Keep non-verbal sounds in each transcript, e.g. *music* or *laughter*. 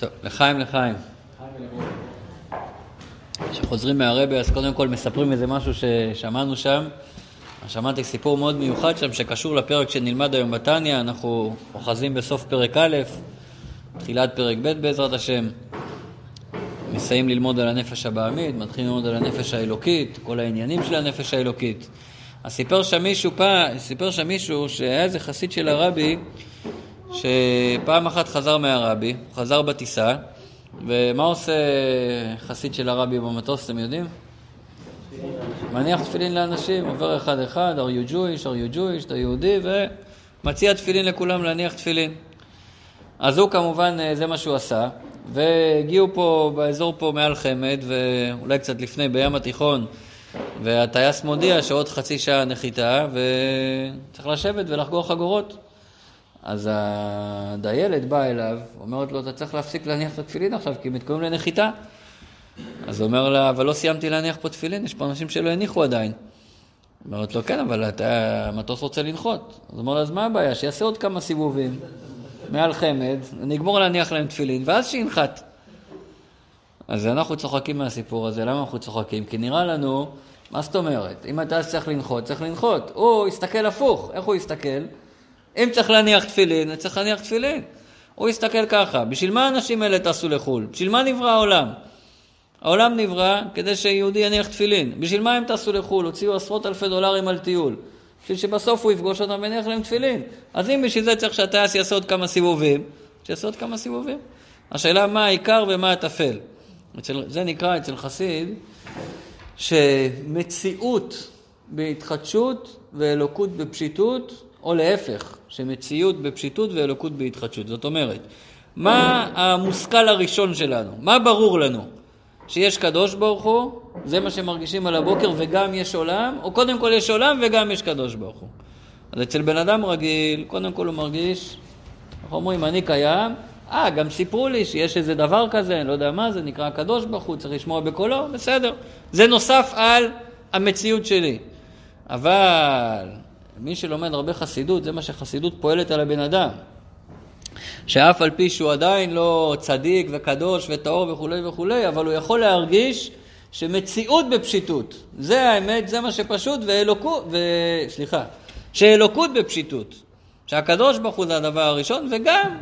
טוב, לחיים לחיים. כשחוזרים מהרבה, אז קודם כל מספרים איזה משהו ששמענו שם. שמעתי סיפור מאוד מיוחד שם, שקשור לפרק שנלמד היום בתניא. אנחנו אוחזים בסוף פרק א', תחילת פרק ב' בעזרת השם. מסיים ללמוד על הנפש הבעמית, מתחילים ללמוד על הנפש האלוקית, כל העניינים של הנפש האלוקית. אז סיפר שם מישהו פעם, סיפר שם מישהו שהיה איזה חסיד של הרבי, שפעם אחת חזר מהרבי, חזר בטיסה, ומה עושה חסיד של הרבי במטוס, אתם יודעים? מניח תפילין לאנשים, עובר אחד-אחד, are you Jewish, are you Jewish, אתה יהודי, ומציע תפילין לכולם להניח תפילין. אז הוא כמובן, זה מה שהוא עשה, והגיעו פה, באזור פה מעל חמד, ואולי קצת לפני, בים התיכון, והטייס מודיע שעוד חצי שעה נחיתה, וצריך לשבת ולחגור חגורות. אז הדיילת באה אליו, אומרת לו, אתה צריך להפסיק להניח את התפילין עכשיו, כי מתקרבים לנחיתה. אז הוא אומר לה, אבל לא סיימתי להניח פה תפילין, יש פה אנשים שלא הניחו עדיין. אומרת לו, כן, אבל אתה, המטוס רוצה לנחות. אז הוא אומר לה, אז מה הבעיה? שיעשה עוד כמה סיבובים מעל חמד, אני אגמור להניח להם תפילין, ואז שינחת. אז אנחנו צוחקים מהסיפור הזה, למה אנחנו צוחקים? כי נראה לנו, מה זאת אומרת? אם אתה צריך לנחות, צריך לנחות. הוא הסתכל הפוך, איך הוא הסתכל? אם צריך להניח תפילין, צריך להניח תפילין. הוא הסתכל ככה, בשביל מה האנשים האלה טסו לחו"ל? בשביל מה נברא העולם? העולם נברא כדי שיהודי יניח תפילין. בשביל מה הם טסו לחו"ל? הוציאו עשרות אלפי דולרים על טיול. בשביל שבסוף הוא יפגוש אותם ויניח להם תפילין. אז אם בשביל זה צריך שהטייס יעשה עוד כמה סיבובים, שיעשה עוד כמה סיבובים. השאלה מה העיקר ומה הטפל. זה נקרא אצל חסיד שמציאות בהתחדשות ואלוקות בפשיטות, או להפך, שמציאות בפשיטות ואלוקות בהתחדשות. זאת אומרת, מה המושכל הראשון שלנו? מה ברור לנו? שיש קדוש ברוך הוא, זה מה שמרגישים על הבוקר, וגם יש עולם, או קודם כל יש עולם וגם יש קדוש ברוך הוא. אז אצל בן אדם רגיל, קודם כל הוא מרגיש, אנחנו אומרים, אני קיים, אה, גם סיפרו לי שיש איזה דבר כזה, אני לא יודע מה זה, נקרא הקדוש ברוך הוא, צריך לשמוע בקולו, בסדר. זה נוסף על המציאות שלי. אבל מי שלומד הרבה חסידות, זה מה שחסידות פועלת על הבן אדם. שאף על פי שהוא עדיין לא צדיק וקדוש וטהור וכולי וכולי, אבל הוא יכול להרגיש שמציאות בפשיטות, זה האמת, זה מה שפשוט, ואלוקות, ו... סליחה, שאלוקות בפשיטות, שהקדוש ברוך הוא זה הדבר הראשון, וגם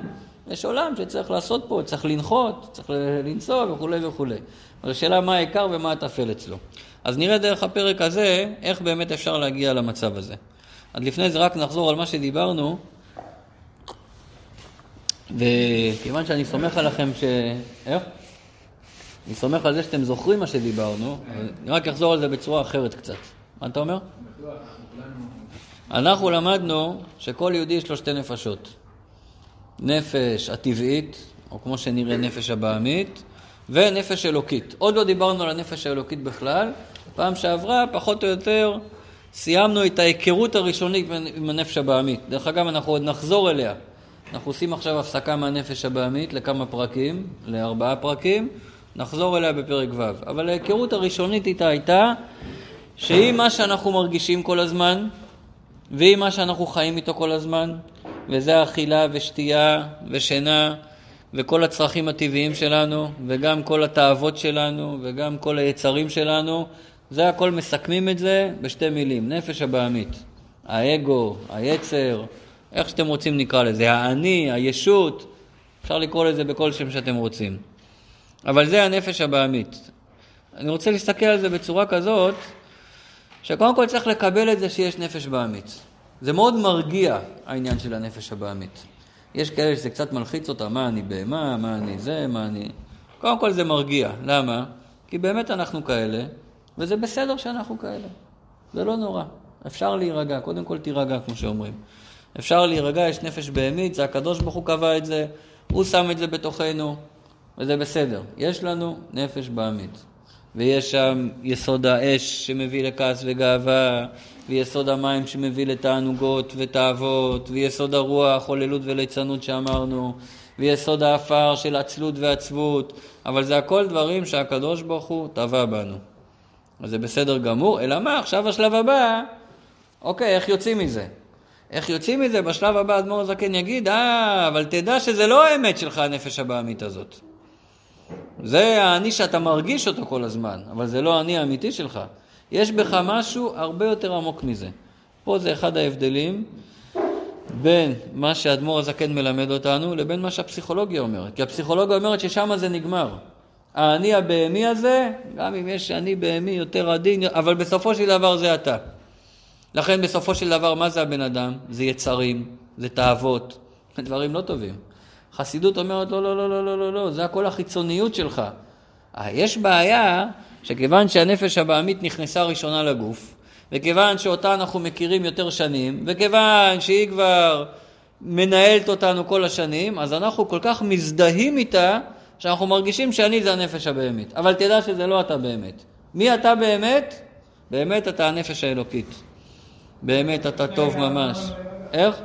יש עולם שצריך לעשות פה, צריך לנחות, צריך לנסוע וכולי וכולי. אז השאלה מה העיקר ומה הטפל אצלו. אז נראה דרך הפרק הזה איך באמת אפשר להגיע למצב הזה. אז לפני זה רק נחזור על מה שדיברנו, וכיוון שאני סומך עליכם ש... איך? אני סומך על זה שאתם זוכרים מה שדיברנו, אני רק אחזור על זה בצורה אחרת קצת. מה אתה אומר? אנחנו למדנו שכל יהודי יש לו שתי נפשות. נפש הטבעית, או כמו שנראה נפש הבעמית, ונפש אלוקית. עוד לא דיברנו על הנפש האלוקית בכלל, פעם שעברה, פחות או יותר, סיימנו את ההיכרות הראשונית עם הנפש הבעמית. דרך אגב, אנחנו עוד נחזור אליה. אנחנו עושים עכשיו הפסקה מהנפש הבעמית לכמה פרקים, לארבעה פרקים, נחזור אליה בפרק ו'. אבל ההיכרות הראשונית איתה הייתה שהיא מה שאנחנו מרגישים כל הזמן, והיא מה שאנחנו חיים איתו כל הזמן, וזה אכילה ושתייה ושינה וכל הצרכים הטבעיים שלנו, וגם כל התאוות שלנו, וגם כל היצרים שלנו, זה הכל מסכמים את זה בשתי מילים, נפש הבעמית. האגו, היצר, איך שאתם רוצים נקרא לזה, האני, הישות, אפשר לקרוא לזה בכל שם שאתם רוצים. אבל זה הנפש הבעמית. אני רוצה להסתכל על זה בצורה כזאת, שקודם כל צריך לקבל את זה שיש נפש בעמית. זה מאוד מרגיע העניין של הנפש הבעמית. יש כאלה שזה קצת מלחיץ אותם, מה אני בהמה, מה אני זה, מה אני... קודם כל זה מרגיע. למה? כי באמת אנחנו כאלה, וזה בסדר שאנחנו כאלה. זה לא נורא. אפשר להירגע, קודם כל תירגע, כמו שאומרים. אפשר להירגע, יש נפש בהמית, זה הקדוש ברוך הוא קבע את זה, הוא שם את זה בתוכנו, וזה בסדר. יש לנו נפש בהמית. ויש שם יסוד האש שמביא לכעס וגאווה, ויסוד המים שמביא לתענוגות ותאוות, ויסוד הרוח, הוללות וליצנות שאמרנו, ויסוד האפר של עצלות ועצבות, אבל זה הכל דברים שהקדוש ברוך הוא טבע בנו. אז זה בסדר גמור, אלא מה, עכשיו השלב הבא, אוקיי, איך יוצאים מזה? איך יוצאים מזה? בשלב הבא אדמו"ר הזקן יגיד, אה, אבל תדע שזה לא האמת שלך, הנפש הבעמית הזאת. זה האני שאתה מרגיש אותו כל הזמן, אבל זה לא האני האמיתי שלך. יש בך משהו הרבה יותר עמוק מזה. פה זה אחד ההבדלים בין מה שאדמו"ר הזקן מלמד אותנו לבין מה שהפסיכולוגיה אומרת. כי הפסיכולוגיה אומרת ששם זה נגמר. האני הבהמי הזה, גם אם יש אני בהמי יותר עדין, אבל בסופו של דבר זה אתה. לכן בסופו של דבר, מה זה הבן אדם? זה יצרים, זה תאוות, *laughs* דברים לא טובים. חסידות אומרת, לא, לא, לא, לא, לא, לא, לא, זה הכל החיצוניות שלך. אה, יש בעיה שכיוון שהנפש הבעמית נכנסה ראשונה לגוף, וכיוון שאותה אנחנו מכירים יותר שנים, וכיוון שהיא כבר מנהלת אותנו כל השנים, אז אנחנו כל כך מזדהים איתה, שאנחנו מרגישים שאני זה הנפש הבהמית. אבל תדע שזה לא אתה באמת. מי אתה באמת? באמת אתה הנפש האלוקית. באמת אתה טוב ממש. איך?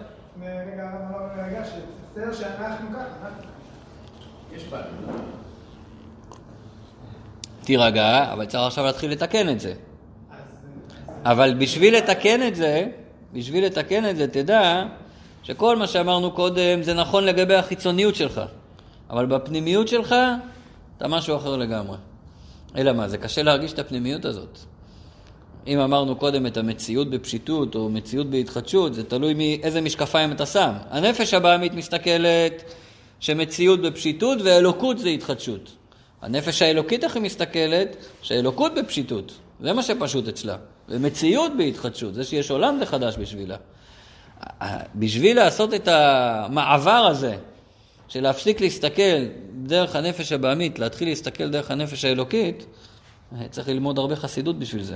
תירגע, אבל צריך עכשיו להתחיל לתקן את זה. אבל בשביל לתקן את זה, בשביל לתקן את זה, תדע שכל מה שאמרנו קודם זה נכון לגבי החיצוניות שלך, אבל בפנימיות שלך אתה משהו אחר לגמרי. אלא מה, זה קשה להרגיש את הפנימיות הזאת. אם אמרנו קודם את המציאות בפשיטות או מציאות בהתחדשות, זה תלוי מאיזה משקפיים אתה שם. הנפש הבעמית מסתכלת שמציאות בפשיטות ואלוקות זה התחדשות. הנפש האלוקית היא מסתכלת? שאלוקות בפשיטות, זה מה שפשוט אצלה. ומציאות בהתחדשות, זה שיש עולם זה חדש בשבילה. בשביל לעשות את המעבר הזה, של להפסיק להסתכל דרך הנפש הבעמית, להתחיל להסתכל דרך הנפש האלוקית, צריך ללמוד הרבה חסידות בשביל זה.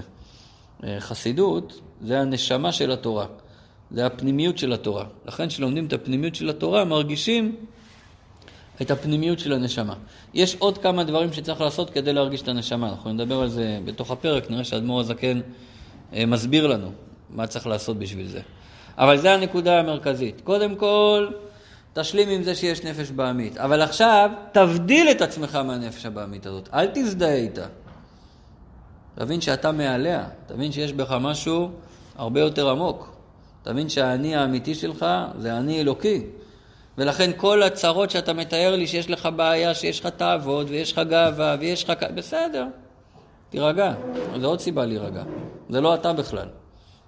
אה, חסידות זה הנשמה של התורה, זה הפנימיות של התורה. לכן כשלומדים את הפנימיות של התורה, מרגישים את הפנימיות של הנשמה. יש עוד כמה דברים שצריך לעשות כדי להרגיש את הנשמה, אנחנו נדבר על זה בתוך הפרק, נראה שאדמו"ר הזקן אה, מסביר לנו מה צריך לעשות בשביל זה. אבל זו הנקודה המרכזית. קודם כל, תשלים עם זה שיש נפש בעמית. אבל עכשיו, תבדיל את עצמך מהנפש הבעמית הזאת. אל תזדהה איתה. תבין שאתה מעליה, תבין שיש בך משהו הרבה יותר עמוק. תבין שהאני האמיתי שלך זה אני אלוקי. ולכן כל הצרות שאתה מתאר לי שיש לך בעיה, שיש לך תאוות ויש לך גאווה ויש לך... בסדר, תירגע. זו עוד סיבה להירגע. זה לא אתה בכלל.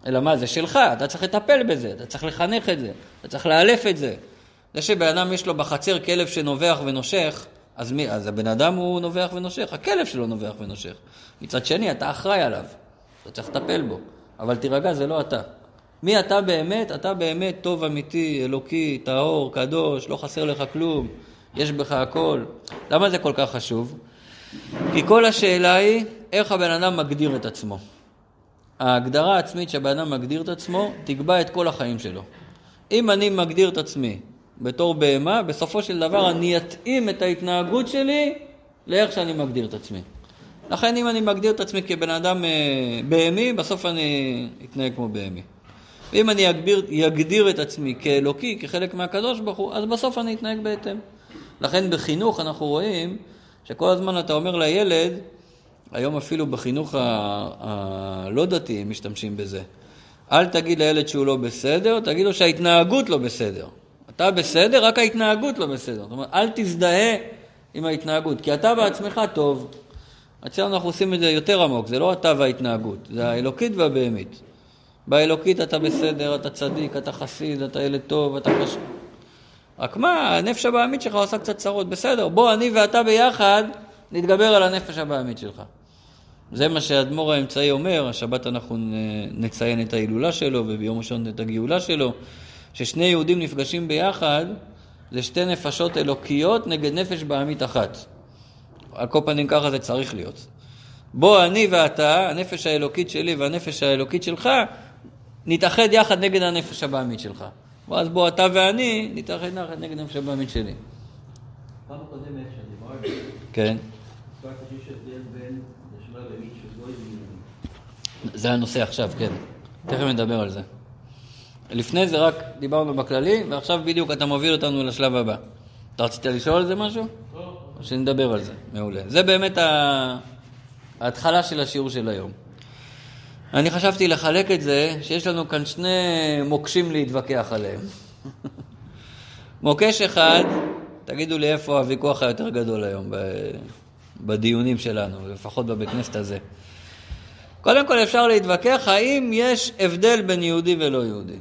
אלא מה, זה שלך, אתה צריך לטפל בזה, אתה צריך לחנך את זה, אתה צריך לאלף את זה. זה שבן אדם יש לו בחצר כלב שנובח ונושך, אז מי, אז הבן אדם הוא נובח ונושך, הכלב שלו נובח ונושך. מצד שני, אתה אחראי עליו, אתה צריך לטפל בו. אבל תירגע, זה לא אתה. מי אתה באמת? אתה באמת טוב, אמיתי, אלוקי, טהור, קדוש, לא חסר לך כלום, יש בך הכל. למה זה כל כך חשוב? כי כל השאלה היא, איך הבן אדם מגדיר את עצמו. ההגדרה העצמית שהבן אדם מגדיר את עצמו, תקבע את כל החיים שלו. אם אני מגדיר את עצמי בתור בהמה, בסופו של דבר אני אתאים את ההתנהגות שלי לאיך שאני מגדיר את עצמי. לכן אם אני מגדיר את עצמי כבן אדם אה, בהמי, בסוף אני אתנהג כמו בהמי. ואם אני אגביר, אגדיר את עצמי כאלוקי, כחלק מהקדוש ברוך הוא, אז בסוף אני אתנהג בהתאם. לכן בחינוך אנחנו רואים שכל הזמן אתה אומר לילד, היום אפילו בחינוך הלא דתי משתמשים בזה. אל תגיד לילד שהוא לא בסדר, תגיד לו שההתנהגות לא בסדר. אתה בסדר, רק ההתנהגות לא בסדר. זאת אומרת, אל תזדהה עם ההתנהגות, כי אתה בעצמך טוב. אצלנו אנחנו עושים את זה יותר עמוק, זה לא אתה וההתנהגות, זה האלוקית והבהמית. באלוקית אתה בסדר, אתה צדיק, אתה חסיד, אתה ילד טוב, אתה קשה. רק מה, הנפש הבעמית שלך עושה קצת צרות, בסדר, בוא אני ואתה ביחד נתגבר על הנפש הבעמית שלך. זה מה שהאדמו"ר האמצעי אומר, השבת אנחנו נציין את ההילולה שלו וביום ראשון את הגאולה שלו, ששני יהודים נפגשים ביחד, זה שתי נפשות אלוקיות נגד נפש בעמית אחת. על כל פנים ככה זה צריך להיות. בוא אני ואתה, הנפש האלוקית שלי והנפש האלוקית שלך, נתאחד יחד נגד הנפש הבעמית שלך. ואז בוא אתה ואני נתאחד יחד נגד הנפש הבעמית שלי. פעם קודמת שדיברנו, כן. זה הנושא עכשיו, כן. תכף נדבר על זה. לפני זה רק דיברנו בכללי, ועכשיו בדיוק אתה מוביל אותנו לשלב הבא. אתה רצית לשאול על זה משהו? לא. או שנדבר על זה, מעולה. זה באמת ההתחלה של השיעור של היום. אני חשבתי לחלק את זה, שיש לנו כאן שני מוקשים להתווכח עליהם. *laughs* מוקש אחד, תגידו לי איפה הוויכוח היותר גדול היום בדיונים שלנו, לפחות בבית כנסת הזה. קודם כל אפשר להתווכח האם יש הבדל בין יהודי ולא יהודי.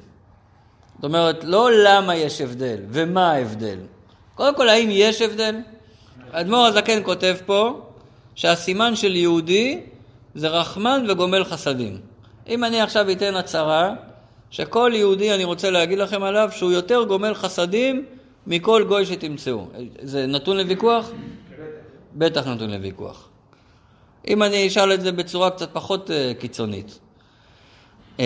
זאת אומרת, לא למה יש הבדל ומה ההבדל. קודם כל, האם יש הבדל? האדמו"ר הזקן כותב פה שהסימן של יהודי זה רחמן וגומל חסדים. אם אני עכשיו אתן הצהרה שכל יהודי, אני רוצה להגיד לכם עליו, שהוא יותר גומל חסדים מכל גוי שתמצאו. זה נתון לוויכוח? בטח נתון לוויכוח. אם אני אשאל את זה בצורה קצת פחות uh, קיצונית. Uh,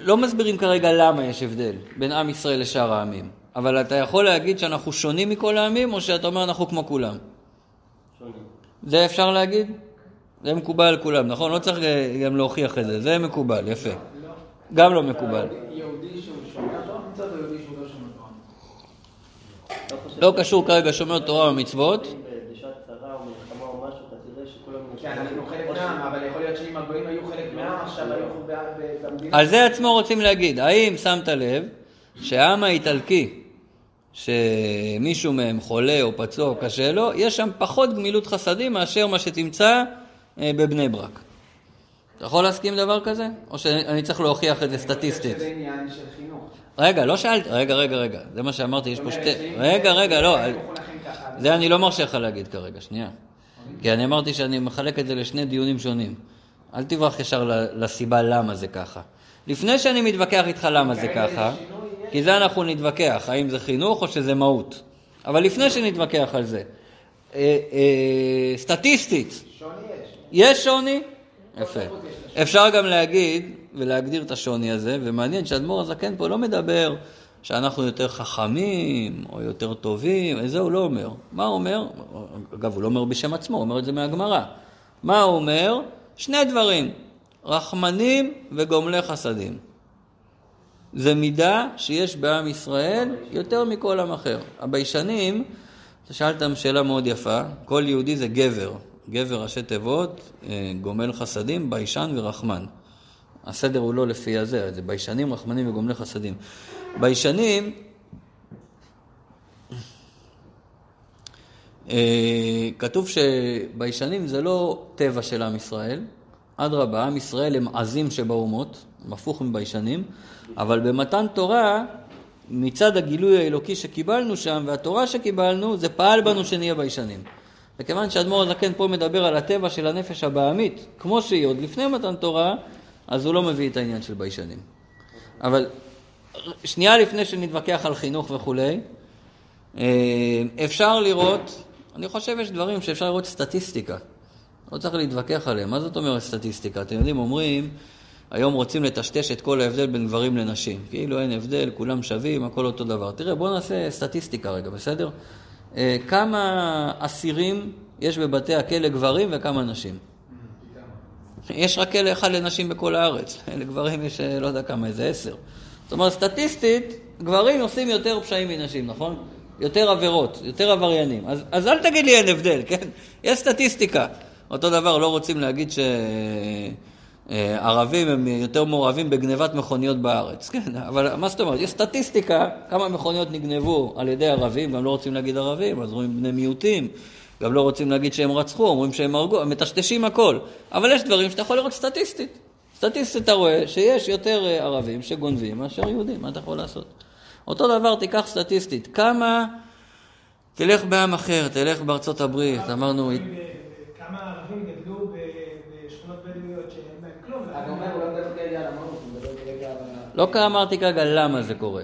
לא מסבירים כרגע למה יש הבדל בין עם ישראל לשאר העמים, אבל אתה יכול להגיד שאנחנו שונים מכל העמים, או שאתה אומר אנחנו כמו כולם? שונים. זה אפשר להגיד? זה מקובל על כולם, נכון? לא צריך אה, גם להוכיח את זה, זה מקובל, יפה. גם לא מקובל. יהודי שהוא שומר תורה, מצד יהודי שהוא לא שומר תורה. לא קשור כרגע שומר תורה ומצוות. אנחנו חלק מהעם, אבל יכול להיות שאם הגויים היו חלק מהעם, עכשיו היו במדינה. על זה עצמו רוצים להגיד. האם שמת לב שהעם האיטלקי, שמישהו מהם חולה או פצוע או קשה לו, יש שם פחות גמילות חסדים מאשר מה שתמצא אה, בבני ברק. אתה יכול להסכים דבר כזה? או שאני צריך להוכיח את זה סטטיסטית? זה עניין של חינוך. רגע, לא שאלתי, רגע, רגע, רגע, זה מה שאמרתי, יש פה שתי... רגע, רגע, לא, זה אני לא מרשה לך להגיד כרגע, שנייה. כי אני אמרתי שאני מחלק את זה לשני דיונים שונים. אל תברח ישר לסיבה למה זה ככה. לפני שאני מתווכח איתך למה זה ככה, כי זה אנחנו נתווכח, האם זה חינוך או שזה מהות. אבל לפני שנתווכח על זה, אה, אה, סטטיסטית, יש שוני? יפה. אפשר גם להגיד ולהגדיר את השוני הזה, ומעניין שאדמו"ר הזקן פה לא מדבר שאנחנו יותר חכמים או יותר טובים, את זה הוא לא אומר. מה הוא אומר? אגב, הוא לא אומר בשם עצמו, הוא אומר את זה מהגמרא. מה הוא אומר? שני דברים, רחמנים וגומלי חסדים. זה מידה שיש בעם ישראל יותר מכל עם אחר. הביישנים, אתה שאלת שאלה מאוד יפה, כל יהודי זה גבר, גבר ראשי תיבות, אה, גומל חסדים, ביישן ורחמן. הסדר הוא לא לפי הזה, זה ביישנים, רחמנים וגומלי חסדים. ביישנים, אה, כתוב שביישנים זה לא טבע של עם ישראל, אדרבה, עם ישראל הם עזים שבאומות, הם הפוך מביישנים, אבל במתן תורה, מצד הגילוי האלוקי שקיבלנו שם והתורה שקיבלנו, זה פעל בנו שנהיה ביישנים. וכיוון שאדמו"ר הזקן פה מדבר על הטבע של הנפש הבעמית, כמו שהיא עוד לפני מתן תורה, אז הוא לא מביא את העניין של ביישנים. אבל שנייה לפני שנתווכח על חינוך וכולי, אה, אפשר לראות, אני חושב יש דברים שאפשר לראות סטטיסטיקה. לא צריך להתווכח עליהם. מה זאת אומרת סטטיסטיקה? אתם יודעים, אומרים, היום רוצים לטשטש את כל ההבדל בין גברים לנשים. כאילו אין הבדל, כולם שווים, הכל אותו דבר. תראה, בואו נעשה סטטיסטיקה רגע, בסדר? אה, כמה אסירים יש בבתי הכלא גברים וכמה נשים? יש רק כלא אחד לנשים בכל הארץ, *laughs* לגברים יש אה, לא יודע כמה, איזה עשר. זאת אומרת, סטטיסטית, גברים עושים יותר פשעים מנשים, נכון? יותר עבירות, יותר עבריינים. אז, אז אל תגיד לי אין הבדל, כן? יש סטטיסטיקה. אותו דבר, לא רוצים להגיד ש... אה, ערבים הם יותר מעורבים בגנבת מכוניות בארץ, כן, אבל מה זאת אומרת, יש סטטיסטיקה כמה מכוניות נגנבו על ידי ערבים, גם לא רוצים להגיד ערבים, אז רואים בני מיעוטים, גם לא רוצים להגיד שהם רצחו, אומרים שהם הרגו, הם מטשטשים הכל, אבל יש דברים שאתה יכול לראות סטטיסטית. סטטיסטית אתה רואה שיש יותר אה, ערבים שגונבים מאשר יהודים, מה אתה יכול לעשות? אותו דבר תיקח סטטיסטית, כמה, תלך בעם אחר, תלך בארצות הברית, אמרנו... כמה ערבים גדלו בשכונות בדואיות לא אמרתי כרגע למה זה קורה.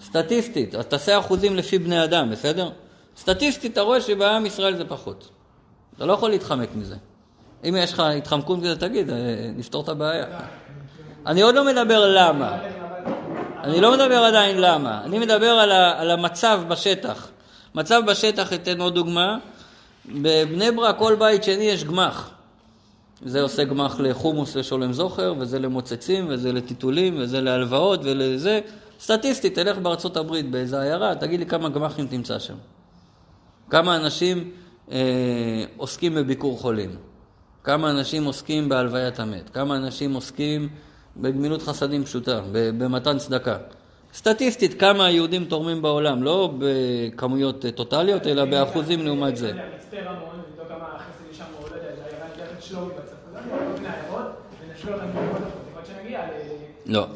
סטטיסטית, אז תעשה אחוזים לפי בני אדם, בסדר? סטטיסטית אתה רואה שבעם ישראל זה פחות. אתה לא יכול להתחמק מזה. אם יש לך התחמקות מזה, תגיד, אה, נפתור את הבעיה. אני עוד לא מדבר למה. אני לא מדבר עדיין למה. אני מדבר על, ה, על המצב בשטח. מצב בשטח, אתן עוד דוגמה. בבני ברק, כל בית שני יש גמ"ח. זה עושה גמ"ח לחומוס לשולם זוכר, וזה למוצצים, וזה לטיטולים, וזה להלוואות, ולזה. סטטיסטית, תלך בארצות הברית באיזה עיירה, תגיד לי כמה גמ"חים תמצא שם. כמה אנשים אה, עוסקים בביקור חולים. כמה אנשים עוסקים בהלוויית המת. כמה אנשים עוסקים בגמילות חסדים פשוטה, במתן צדקה. סטטיסטית, כמה היהודים תורמים בעולם, לא בכמויות אה, טוטאליות, אלא באחוזים לעומת זה. לא.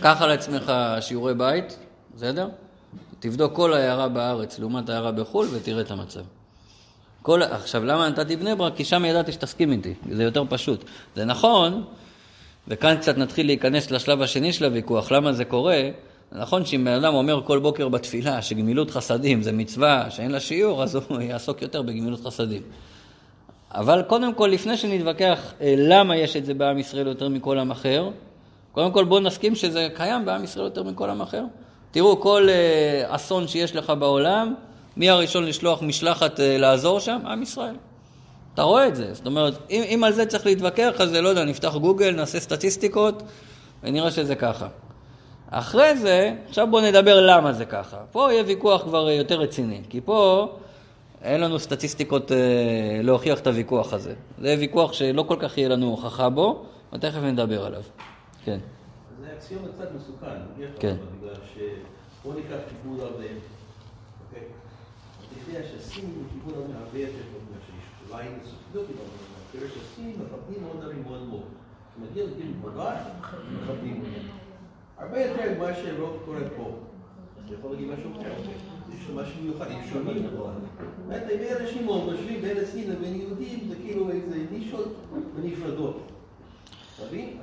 קח על עצמך שיעורי בית, בסדר? תבדוק כל העיירה בארץ לעומת העיירה בחו"ל ותראה את המצב. כל... עכשיו, למה נתתי בני ברק? כי שם ידעתי שתסכים איתי, זה יותר פשוט. זה נכון, וכאן קצת נתחיל להיכנס לשלב השני של הוויכוח, למה זה קורה? זה נכון שאם בן אדם אומר כל בוקר בתפילה שגמילות חסדים זה מצווה שאין לה שיעור, אז הוא *laughs* יעסוק יותר בגמילות חסדים. אבל קודם כל, לפני שנתווכח אה, למה יש את זה בעם ישראל יותר מכל עם אחר, קודם כל בואו נסכים שזה קיים בעם ישראל יותר מכל עם אחר. תראו, כל אה, אסון שיש לך בעולם, מי הראשון לשלוח משלחת אה, לעזור שם? עם ישראל. אתה רואה את זה. זאת אומרת, אם, אם על זה צריך להתווכח, אז לא יודע, נפתח גוגל, נעשה סטטיסטיקות, ונראה שזה ככה. אחרי זה, עכשיו בואו נדבר למה זה ככה. פה יהיה ויכוח כבר יותר רציני, כי פה אין לנו סטטיסטיקות אה, להוכיח את הוויכוח הזה. זה ויכוח שלא כל כך יהיה לנו הוכחה בו, ותכף נדבר עליו. כן. זה אקסיומה קצת מסוכן, כן. בגלל ש... בוא ניקח כיבוד הרבה, אוקיי? יודע שהסינים הוא כיבוד הרבה יותר טוב ממה שיש. אולי עם הרבה, תראה שהסינים מכבדים מאוד דברים מאוד מאוד. כשמגיע לגיל מבוגר, מכבדים אותם. הרבה יותר ממה שרוב קורה פה. אתה יכול להגיד משהו אחר, יש משהו מיוחד, הם שונים. באמת, הרבה אנשים מאוד משווים בין הסין לבין יהודים, זה כאילו איזה נישות ונפרדות. דרכים...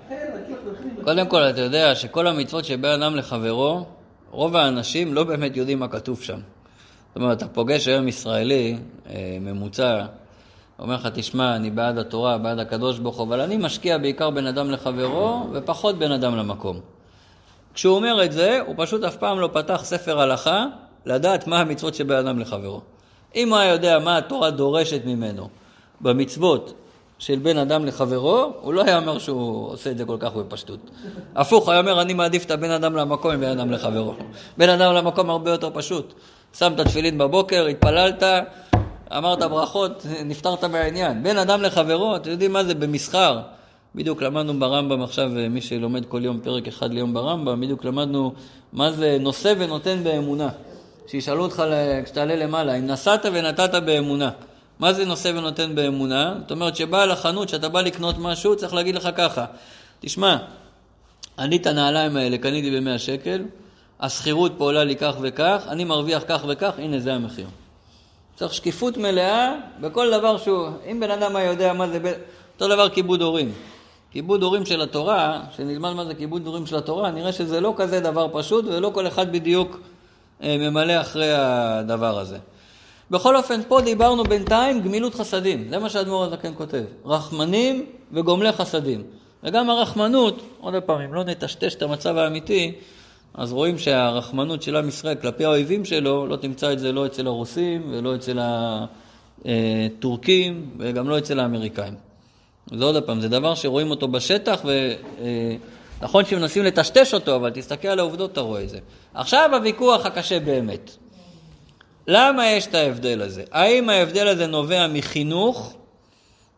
קודם כל, אתה יודע שכל המצוות שבין אדם לחברו, רוב האנשים לא באמת יודעים מה כתוב שם. זאת אומרת, אתה פוגש היום ישראלי אה, ממוצע, אומר לך, תשמע, אני בעד התורה, בעד הקדוש ברוך הוא, אבל אני משקיע בעיקר בין אדם לחברו, ופחות בין אדם למקום. כשהוא אומר את זה, הוא פשוט אף פעם לא פתח ספר הלכה לדעת מה המצוות שבין אדם לחברו. אם הוא היה יודע מה התורה דורשת ממנו במצוות של בין אדם לחברו, הוא לא היה אומר שהוא עושה את זה כל כך בפשטות. הפוך, היה אומר, אני מעדיף את הבן אדם למקום מבין אדם לחברו. בין אדם למקום הרבה יותר פשוט. שמת תפילין בבוקר, התפללת, אמרת ברכות, נפטרת מהעניין. בין אדם לחברו, אתם יודעים מה זה במסחר. בדיוק למדנו ברמב"ם עכשיו, מי שלומד כל יום פרק אחד ליום ברמב"ם, בדיוק למדנו מה זה נושא ונותן באמונה. שישאלו אותך כשתעלה למעלה, אם נשאת ונתת באמונה. מה זה נושא ונותן באמונה? זאת אומרת שבעל החנות, שאתה בא לקנות משהו, צריך להגיד לך ככה, תשמע, אני את הנעליים האלה קניתי ב-100 שקל, השכירות פה עולה לי כך וכך, אני מרוויח כך וכך, הנה זה המחיר. צריך שקיפות מלאה בכל דבר שהוא, אם בן אדם היה יודע מה זה, אותו דבר כיבוד הורים. כיבוד הורים של התורה, שנלמד מה זה כיבוד הורים של התורה, נראה שזה לא כזה דבר פשוט ולא כל אחד בדיוק אה, ממלא אחרי הדבר הזה. בכל אופן, פה דיברנו בינתיים גמילות חסדים, זה מה שהאדמו"ר הזקן כותב, רחמנים וגומלי חסדים. וגם הרחמנות, עוד פעם, אם לא נטשטש את המצב האמיתי, אז רואים שהרחמנות של עם ישראל כלפי האויבים שלו, לא תמצא את זה לא אצל הרוסים ולא אצל הטורקים וגם לא אצל האמריקאים. זה עוד פעם, זה דבר שרואים אותו בשטח, ונכון שמנסים לטשטש אותו, אבל תסתכל על העובדות, אתה רואה את זה. עכשיו הוויכוח הקשה באמת. למה יש את ההבדל הזה? האם ההבדל הזה נובע מחינוך,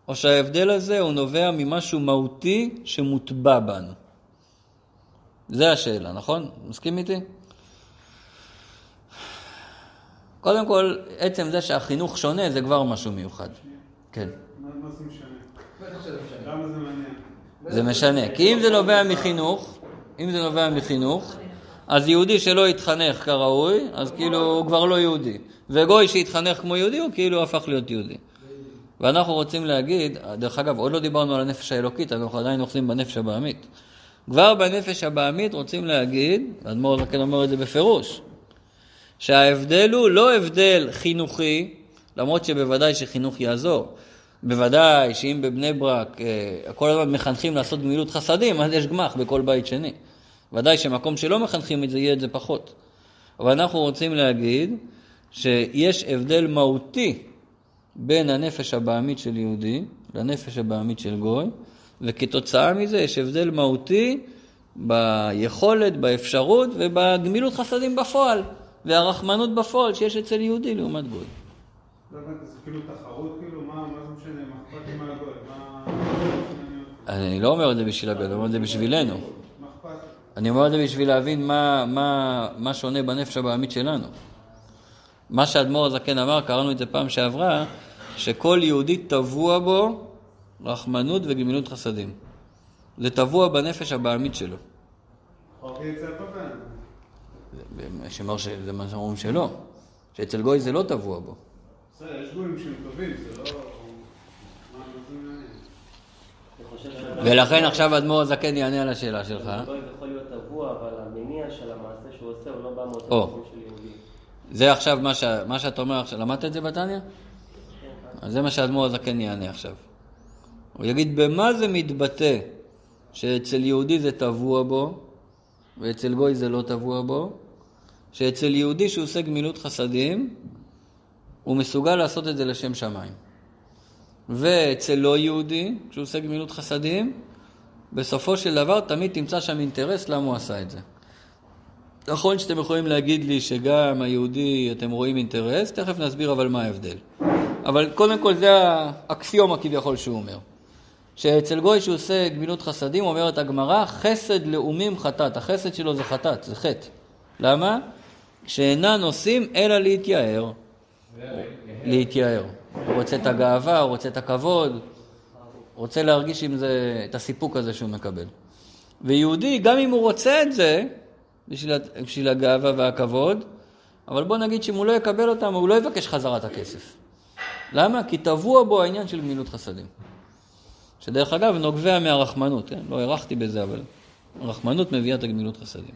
או שההבדל הזה הוא נובע ממשהו מהותי שמוטבע בנו? זה השאלה, נכון? מסכים איתי? קודם כל, עצם זה שהחינוך שונה זה כבר משהו מיוחד. כן. מה זה משנה? למה? זה משנה. כי אם זה נובע מחינוך, אם זה נובע מחינוך, אז יהודי שלא התחנך כראוי, אז כאילו הוא כבר לא יהודי. וגוי שהתחנך כמו יהודי, הוא כאילו הפך להיות יהודי. ואנחנו רוצים להגיד, דרך אגב, עוד לא דיברנו על הנפש האלוקית, אנחנו עדיין אוחזים בנפש הבעמית. כבר בנפש הבעמית רוצים להגיד, האדמו"ר הזקן אומר את זה בפירוש, שההבדל הוא לא הבדל חינוכי, למרות שבוודאי שחינוך יעזור. בוודאי שאם בבני ברק אה, כל הזמן מחנכים לעשות גמילות חסדים, אז יש גמ"ח בכל בית שני. ודאי שמקום שלא מחנכים את זה, יהיה את זה פחות. אבל אנחנו רוצים להגיד שיש הבדל מהותי בין הנפש הבעמית של יהודי לנפש הבעמית של גוי, וכתוצאה מזה יש הבדל מהותי ביכולת, באפשרות ובגמילות חסדים בפועל, והרחמנות בפועל שיש אצל יהודי לעומת גוי. אני לא אומר את זה בשביל הגוי, אני אומר את זה בשבילנו. אני אומר את זה בשביל להבין מה, מה, מה שונה בנפש הבעמית שלנו. מה שאדמו"ר הזקן אמר, קראנו את זה פעם שעברה, שכל יהודי טבוע בו רחמנות וגמילות חסדים. זה טבוע בנפש הבעמית שלו. אוקיי. שאומר שזה מה שאומרים שלא, שאצל גוי זה לא טבוע בו. בסדר, יש גויים שהם טובים, זה לא... ולכן עכשיו אדמו"ר הזקן יענה על השאלה שלך. גוי יכול להיות טבוע, אבל המניע של המעשה שהוא עושה הוא לא בא מאותו או. מקום של יהודי. זה עכשיו. מה שאתה אומר עכשיו, למדת את זה בתניא? כן, אז זה מה שאדמו"ר הזקן יענה עכשיו. הוא יגיד במה זה מתבטא שאצל יהודי זה טבוע בו, ואצל גוי זה לא טבוע בו, שאצל יהודי שהוא עושה גמילות חסדים, הוא מסוגל לעשות את זה לשם שמיים. ואצל לא יהודי, כשהוא עושה גמילות חסדים, בסופו של דבר תמיד תמצא שם אינטרס למה הוא עשה את זה. נכון שאתם יכולים להגיד לי שגם היהודי אתם רואים אינטרס, תכף נסביר אבל מה ההבדל. אבל קודם כל זה האקסיומה כביכול שהוא אומר. שאצל גוי שהוא עושה גמילות חסדים, אומרת הגמרא, חסד לאומים חטאת. החסד שלו זה חטאת, זה חטא. למה? שאינן עושים אלא להתייער. להתייער. הוא רוצה את הגאווה, הוא רוצה את הכבוד, רוצה להרגיש עם זה, את הסיפוק הזה שהוא מקבל. ויהודי, גם אם הוא רוצה את זה, בשביל, בשביל הגאווה והכבוד, אבל בוא נגיד שאם הוא לא יקבל אותם, הוא לא יבקש חזרה את הכסף. למה? כי טבוע בו העניין של גמילות חסדים. שדרך אגב, נוגע מהרחמנות, כן? לא הארכתי בזה, אבל הרחמנות מביאה את הגמילות חסדים.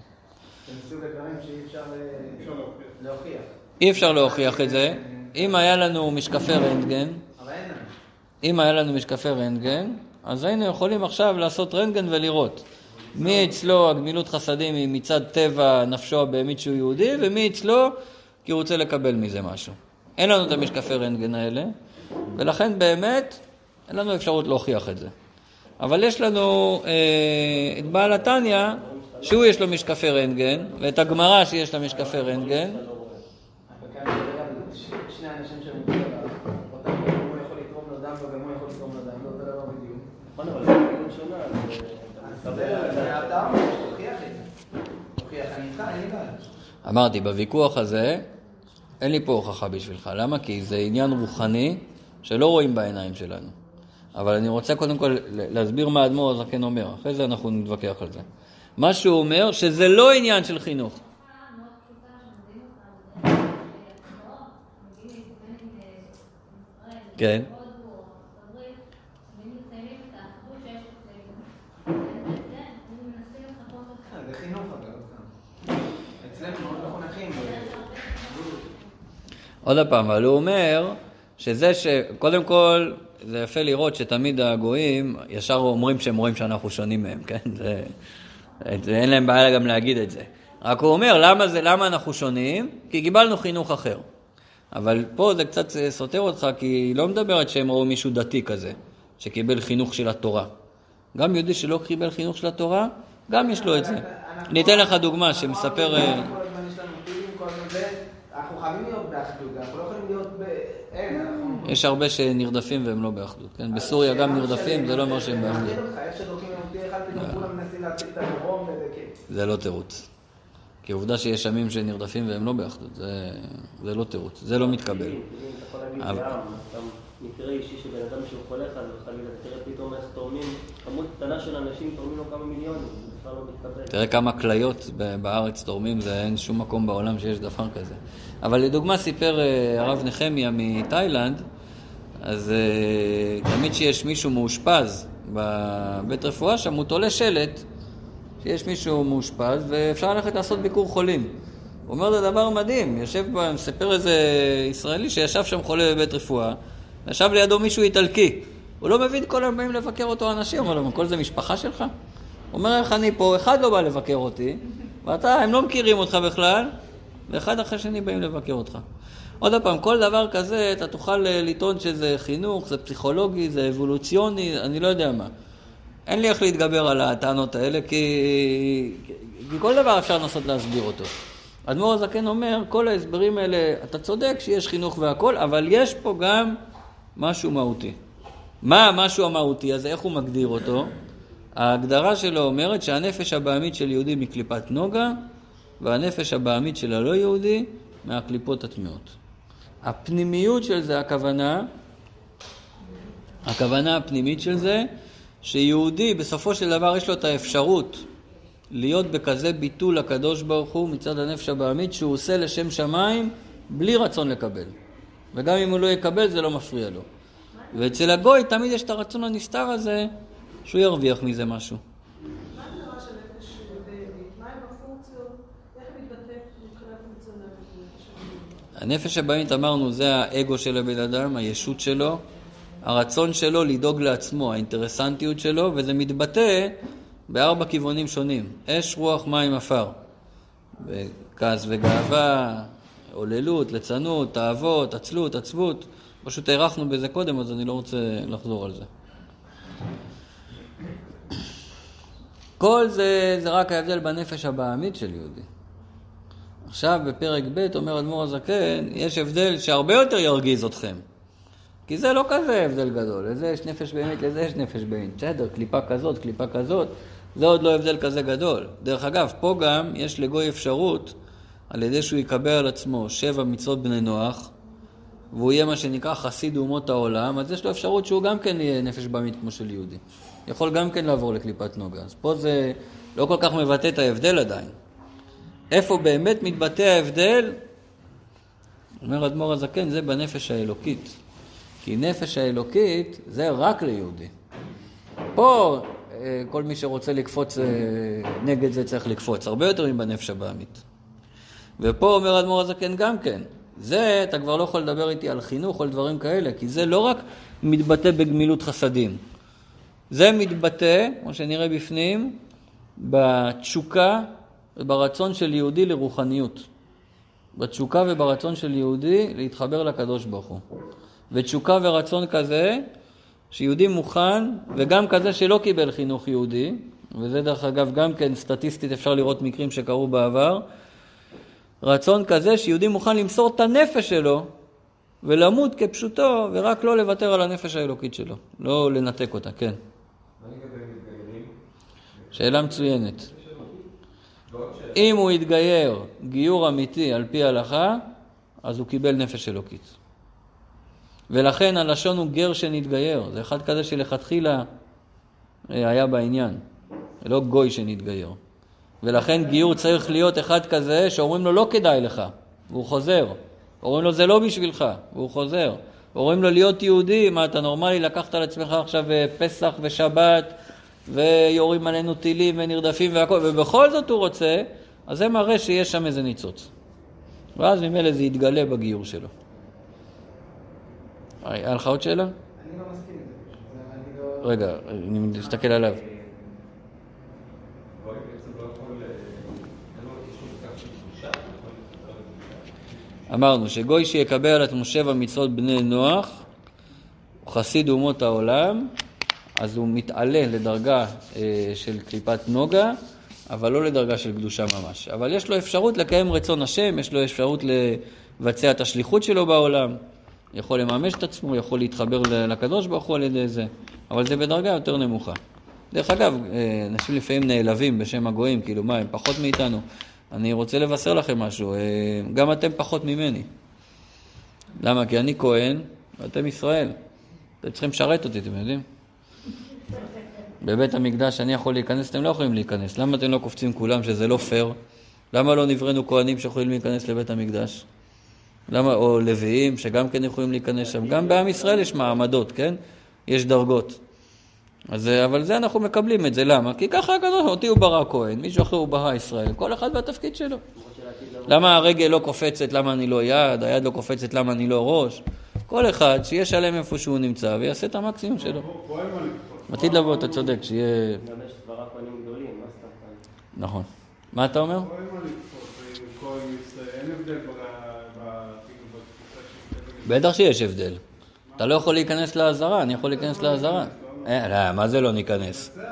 להוכיח. אי אפשר להוכיח את זה. אם היה לנו משקפי רנטגן. אם היה לנו משקפי רנטגן, אז היינו יכולים עכשיו לעשות רנטגן ולראות מי אצלו הגמילות חסדים היא מצד טבע נפשו הבהמית שהוא יהודי, ומי אצלו כי הוא רוצה לקבל מזה משהו. אין לנו את המשקפי רנטגן האלה, ולכן באמת אין לנו אפשרות להוכיח את זה. אבל יש לנו אה, את בעל התניא, שהוא יש לו משקפי רנטגן, ואת הגמרא שיש לה משקפי רנטגן. אמרתי, בוויכוח הזה, אין לי פה הוכחה בשבילך. למה? כי זה עניין רוחני שלא רואים בעיניים שלנו. אבל אני רוצה קודם כל להסביר מה האדמו"ר הזקן אומר, אחרי זה אנחנו נתווכח על זה. מה שהוא אומר, שזה לא עניין של חינוך. כן. עוד פעם, אבל הוא אומר שזה ש... קודם כל, זה יפה לראות שתמיד הגויים ישר אומרים שהם רואים שאנחנו שונים מהם, כן? זה, זה, אין להם בעיה גם להגיד את זה. רק הוא אומר, למה, זה, למה אנחנו שונים? כי קיבלנו חינוך אחר. אבל פה זה קצת סותר אותך, כי היא לא מדברת שהם ראו מישהו דתי כזה, שקיבל חינוך של התורה. גם יהודי שלא קיבל חינוך של התורה, גם יש לו את זה. אני אתן לך דוגמה שמספר... אה, אנחנו כל הזמן יש לנו טילים, כל הזמן זה. אנחנו חייבים להיות באחדות, אנחנו לא יכולים להיות ב... אין, אנחנו... יש הרבה שנרדפים והם לא באחדות, כן? בסוריה גם נרדפים, זה לא אומר שהם באחדות. וזה כן. זה לא תירוץ. כי עובדה שיש עמים שנרדפים והם לא באחדות, זה, זה לא תירוץ, זה לא מתקבל. מקרה אישי של בן אדם שהוא חולה חס וחלילה, תראה פתאום איך תורמים, כמות קטנה של אנשים תורמים לו כמה מיליונים, זה בכלל לא מתקבל. תראה כמה כליות בארץ תורמים, זה אין שום מקום בעולם שיש דבר כזה. אבל לדוגמה סיפר אה, הרב נחמיה מתאילנד, אז אה, תמיד שיש מישהו מאושפז בבית רפואה שם, הוא תולה שלט שיש מישהו מאושפז ואפשר ללכת לעשות ביקור חולים. הוא אומר, זה דבר מדהים, יושב מספר איזה ישראלי שישב שם חולה בבית רפואה, ישב לידו מישהו איטלקי. הוא לא מבין, כל היום באים לבקר אותו אנשים, אומר "מה, כל זה משפחה שלך? הוא אומר, איך אני פה, אחד לא בא לבקר אותי, ואתה, הם לא מכירים אותך בכלל, ואחד אחרי שני באים לבקר אותך. עוד פעם, כל דבר כזה, אתה תוכל אה, לטעון שזה חינוך, זה פסיכולוגי, זה אבולוציוני, אני לא יודע מה. אין לי איך להתגבר על הטענות האלה, כי, כי כל דבר אפשר לנסות להסביר אותו. אדמו"ר הזקן אומר, כל ההסברים האלה, אתה צודק שיש חינוך והכל, אבל יש פה גם משהו מהותי. מה המשהו המהותי הזה, איך הוא מגדיר אותו? ההגדרה שלו אומרת שהנפש הבעמית של יהודי מקליפת נוגה, והנפש הבעמית של הלא יהודי מהקליפות הטמעות. הפנימיות של זה, הכוונה, הכוונה הפנימית של זה, שיהודי בסופו של דבר יש לו את האפשרות להיות בכזה ביטול לקדוש ברוך הוא מצד הנפש הבעמית שהוא עושה לשם שמיים בלי רצון לקבל. וגם אם הוא לא יקבל זה לא מפריע לו. ואצל הגוי תמיד יש את הרצון הנסתר הזה שהוא ירוויח מזה משהו. הנפש הבאמית אמרנו זה האגו של הבן אדם, הישות שלו, הרצון שלו לדאוג לעצמו, האינטרסנטיות שלו, וזה מתבטא בארבע כיוונים שונים, אש, רוח, מים, עפר. וכעס וגאווה, עוללות, ליצנות, תאוות, עצלות, עצבות. פשוט הארכנו בזה קודם, אז אני לא רוצה לחזור על זה. כל זה, זה רק ההבדל בנפש הבעמית של יהודי. עכשיו בפרק ב' אומר אדמו"ר הזקן, יש הבדל שהרבה יותר ירגיז אתכם. כי זה לא כזה הבדל גדול, לזה יש נפש בהמית, לזה יש נפש בהמית. בסדר, קליפה כזאת, קליפה כזאת, זה עוד לא הבדל כזה גדול. דרך אגב, פה גם יש לגוי אפשרות, על ידי שהוא יקבל על עצמו שבע מצוות בני נוח, והוא יהיה מה שנקרא חסיד אומות העולם, אז יש לו אפשרות שהוא גם כן יהיה נפש בהמית כמו של יהודי. יכול גם כן לעבור לקליפת נוגה. אז פה זה לא כל כך מבטא את ההבדל עדיין. איפה באמת מתבטא ההבדל? אומר אדמו"ר הזקן, זה בנפש האלוקית. כי נפש האלוקית זה רק ליהודי. פה אה, כל מי שרוצה לקפוץ אה, נגד זה צריך לקפוץ, הרבה יותר מבנפש הבעמית. ופה אומר אדמו"ר הזקן גם כן, זה אתה כבר לא יכול לדבר איתי על חינוך או על דברים כאלה, כי זה לא רק מתבטא בגמילות חסדים. זה מתבטא, כמו שנראה בפנים, בתשוקה וברצון של יהודי לרוחניות. בתשוקה וברצון של יהודי להתחבר לקדוש ברוך הוא. ותשוקה ורצון כזה, שיהודי מוכן, וגם כזה שלא קיבל חינוך יהודי, וזה דרך אגב גם כן סטטיסטית אפשר לראות מקרים שקרו בעבר, רצון כזה שיהודי מוכן למסור את הנפש שלו ולמות כפשוטו, ורק לא לוותר על הנפש האלוקית שלו, לא לנתק אותה, כן. שאלה מצוינת. אם הוא יתגייר גיור אמיתי על פי ההלכה, אז הוא קיבל נפש אלוקית. ולכן הלשון הוא גר שנתגייר. זה אחד כזה שלכתחילה אה, היה בעניין, לא גוי שנתגייר. ולכן גיור צריך להיות אחד כזה שאומרים לו לא כדאי לך, והוא חוזר. אומרים לו זה לא בשבילך, והוא חוזר. אומרים לו להיות יהודי, מה אתה נורמלי, לקחת על עצמך עכשיו אה, פסח ושבת ויורים עלינו טילים ונרדפים והכל, ובכל זאת הוא רוצה, אז זה מראה שיש שם איזה ניצוץ. ואז ממילא זה יתגלה בגיור שלו. היה לך עוד שאלה? אני לא מסכים לא- רגע, אני מסתכל עליו. אמרנו שגוי שיקבל על עצמו שבע מצוות בני נוח, הוא חסיד אומות העולם, אז הוא מתעלה לדרגה אה, של קליפת נוגה, אבל לא לדרגה של קדושה ממש. אבל יש לו אפשרות לקיים רצון השם, יש לו אפשרות לבצע את השליחות שלו בעולם, יכול לממש את עצמו, יכול להתחבר לקדוש ברוך הוא על ידי זה, אבל זה בדרגה יותר נמוכה. דרך אגב, אה, אנשים לפעמים נעלבים בשם הגויים, כאילו מה, הם פחות מאיתנו. אני רוצה לבשר לכם משהו, אה, גם אתם פחות ממני. למה? כי אני כהן ואתם ישראל. אתם צריכים לשרת אותי, אתם יודעים? בבית המקדש אני יכול להיכנס, אתם לא יכולים להיכנס. למה אתם לא קופצים כולם שזה לא פייר? למה לא נבראנו כהנים שיכולים להיכנס לבית המקדש? למה, או לוויים שגם כן יכולים להיכנס שם? גם בעם ישראל יש מעמדות, כן? יש דרגות. אז, אה, אבל זה אנחנו מקבלים את זה, למה? כי ככה הקדוש, אותי הוא ברא כהן, מישהו אחר הוא ברא ישראל, כל אחד והתפקיד שלו. למה הרגל לא קופצת, למה אני לא יד, היד לא קופצת, למה אני לא ראש? כל אחד שיהיה שלם איפה שהוא נמצא ויעשה את המקסימום שלו. עתיד לבוא, אתה צודק, שיהיה... נכון. מה אתה אומר? בטח שיש הבדל. אתה לא יכול להיכנס לעזרה, אני יכול להיכנס לעזרה. אה, לא, מה זה לא ניכנס? זה.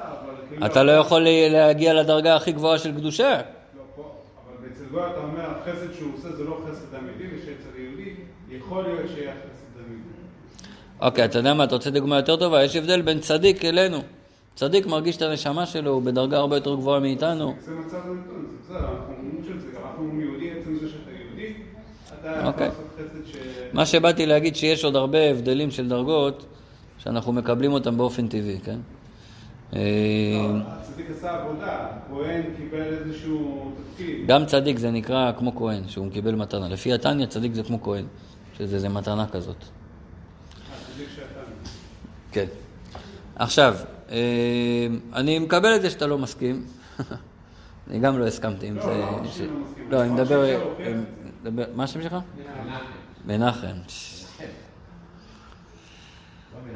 אתה לא יכול להגיע לדרגה הכי גבוהה של קדושה. לא, אבל אצל גוי אתה אומר, החסד שהוא עושה זה לא חסד אמיתי, ושאצל יהודי יכול להיות שיהיה חסד אמיתי. אוקיי, אתה יודע מה, אתה רוצה דוגמה יותר טובה? יש הבדל בין צדיק אלינו. צדיק מרגיש את הנשמה שלו, הוא בדרגה הרבה יותר גבוהה מאיתנו. זה מצב נתון, זה בסדר, אנחנו אומרים שזה, אנחנו יהודי עצם זה שאתה יהודי, אתה יכול אוקיי. לעשות חסד ש... מה שבאתי להגיד שיש עוד הרבה הבדלים של דרגות, שאנחנו מקבלים אותם באופן טבעי, כן? אה, לא, הצדיק עשה עבודה, כהן קיבל איזשהו תפקיד. גם צדיק זה נקרא כמו כהן, שהוא קיבל מתנה. לפי התניא צדיק זה כמו כהן, שזה זה מתנה כזאת. הצדיק שאתה... כן. עכשיו, אה, אני מקבל את זה שאתה לא מסכים. *laughs* אני גם לא הסכמתי עם לא, זה. לא, לא אני נכון מדבר... מה השם שלך? מנחם.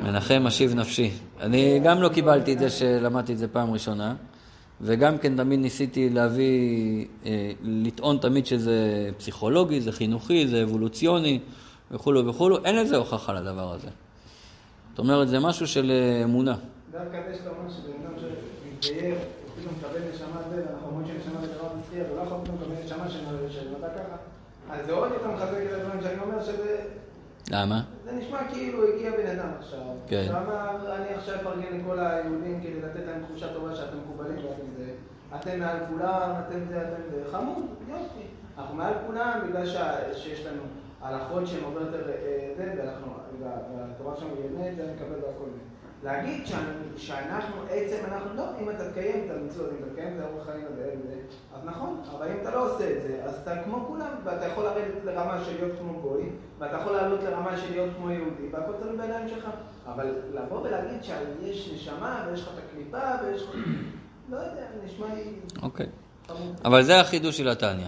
מנחם משיב נפשי. אני גם לא קיבלתי את זה שלמדתי את זה פעם ראשונה, וגם כן תמיד ניסיתי להביא, אה, לטעון תמיד שזה פסיכולוגי, זה חינוכי, זה אבולוציוני וכולו וכולו, אין לזה הוכחה לדבר הזה. זאת אומרת, זה משהו של אה, אמונה. דווקא זה שאתה אומר שבן אדם שמתגייר, הוא אומרים שנשמה זה דבר מצליח, ולא יכול פתאום לקבל נשמה שנולדה ככה. אז זה עוד יותר מחזק את הדברים שאני אומר שזה... למה? זה נשמע כאילו הגיע בן אדם עכשיו. כן. שאמר, אני עכשיו אפרגן לכל היהודים כדי לתת להם תחושה טובה שאתם מקובלים ואתם זה. אתם מעל כולם, אתם זה, אתם זה. חמוד, יופי. אנחנו מעל כולם בגלל שיש לנו הלכות שהן הרבה יותר אה, זה, ואנחנו, וה- והתורה שלנו היא אמת, זה נקבל והכל. להגיד שאנחנו, עצם אנחנו לא, אם אתה תקיים את המצוות, אם אתה תקיים את האורח חיים הזה, זה, אז נכון, אבל אם אתה לא עושה את זה, אז אתה כמו כולם, ואתה יכול לרדת לרמה של להיות כמו גוי, ואתה יכול לעלות לרמה של להיות כמו יהודי, והכל תלוי בידיים שלך. אבל לבוא ולהגיד שיש נשמה, ויש לך את הקליפה, ויש לך... לא יודע, נשמע לי אוקיי. אבל זה החידוש של התניא.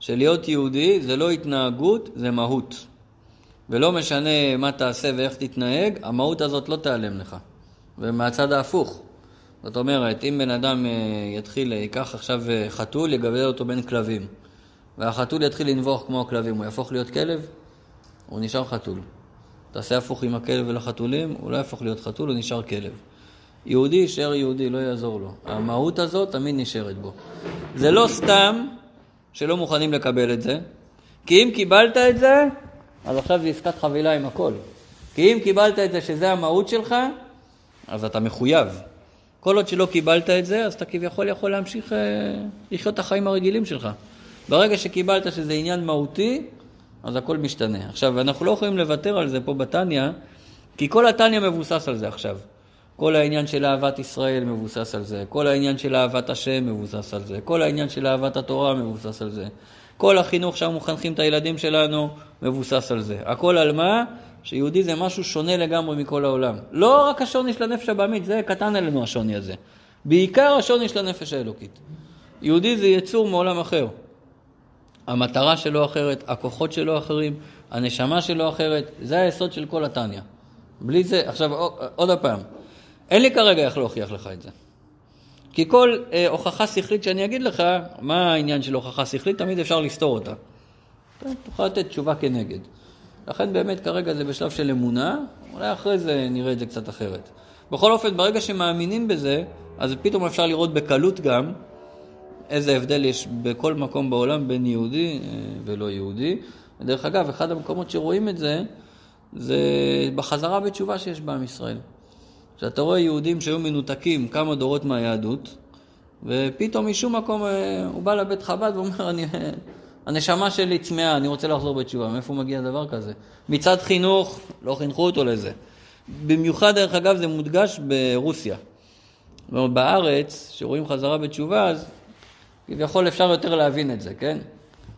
שלהיות יהודי זה לא התנהגות, זה מהות. ולא משנה מה תעשה ואיך תתנהג, המהות הזאת לא תיעלם לך. ומהצד ההפוך. זאת אומרת, אם בן אדם אה, יתחיל, ייקח עכשיו אה, חתול, יגדל אותו בין כלבים, והחתול יתחיל לנבוח כמו הכלבים, הוא יהפוך להיות כלב? הוא נשאר חתול. תעשה הפוך עם הכלב ולחתולים, הוא לא יהפוך להיות חתול, הוא נשאר כלב. יהודי יישאר יהודי, לא יעזור לו. המהות הזאת תמיד נשארת בו. זה לא סתם שלא מוכנים לקבל את זה, כי אם קיבלת את זה, אז עכשיו זה עסקת חבילה עם הכל. כי אם קיבלת את זה שזה המהות שלך, אז אתה מחויב. כל עוד שלא קיבלת את זה, אז אתה כביכול יכול להמשיך אה, לחיות את החיים הרגילים שלך. ברגע שקיבלת שזה עניין מהותי, אז הכל משתנה. עכשיו, אנחנו לא יכולים לוותר על זה פה בתניא, כי כל התניא מבוסס על זה עכשיו. כל העניין של אהבת ישראל מבוסס על זה, כל העניין של אהבת השם מבוסס על זה, כל העניין של אהבת התורה מבוסס על זה. כל החינוך שאנחנו מחנכים את הילדים שלנו מבוסס על זה. הכל על מה? שיהודי זה משהו שונה לגמרי מכל העולם. לא רק השוני של הנפש הבעמית, זה קטן עלינו השוני הזה. בעיקר השוני של הנפש האלוקית. יהודי זה יצור מעולם אחר. המטרה שלו אחרת, הכוחות שלו אחרים, הנשמה שלו אחרת, זה היסוד של כל התניא. בלי זה, עכשיו עוד פעם, אין לי כרגע איך להוכיח לך את זה. כי כל אה, הוכחה שכלית שאני אגיד לך, מה העניין של הוכחה שכלית? תמיד אפשר לסתור אותה. כן, תוכל לתת תשובה כנגד. לכן באמת כרגע זה בשלב של אמונה, אולי אחרי זה נראה את זה קצת אחרת. בכל אופן, ברגע שמאמינים בזה, אז פתאום אפשר לראות בקלות גם איזה הבדל יש בכל מקום בעולם בין יהודי אה, ולא יהודי. ודרך אגב, אחד המקומות שרואים את זה, זה בחזרה בתשובה שיש בעם ישראל. שאתה רואה יהודים שהיו מנותקים כמה דורות מהיהדות, ופתאום משום מקום אה, הוא בא לבית חב"ד ואומר, אני, הנשמה שלי צמאה, אני רוצה לחזור בתשובה. מאיפה מגיע דבר כזה? מצד חינוך, לא חינכו אותו לזה. במיוחד, דרך אגב, זה מודגש ברוסיה. זאת אומרת, בארץ, שרואים חזרה בתשובה, אז כביכול אפשר יותר להבין את זה, כן?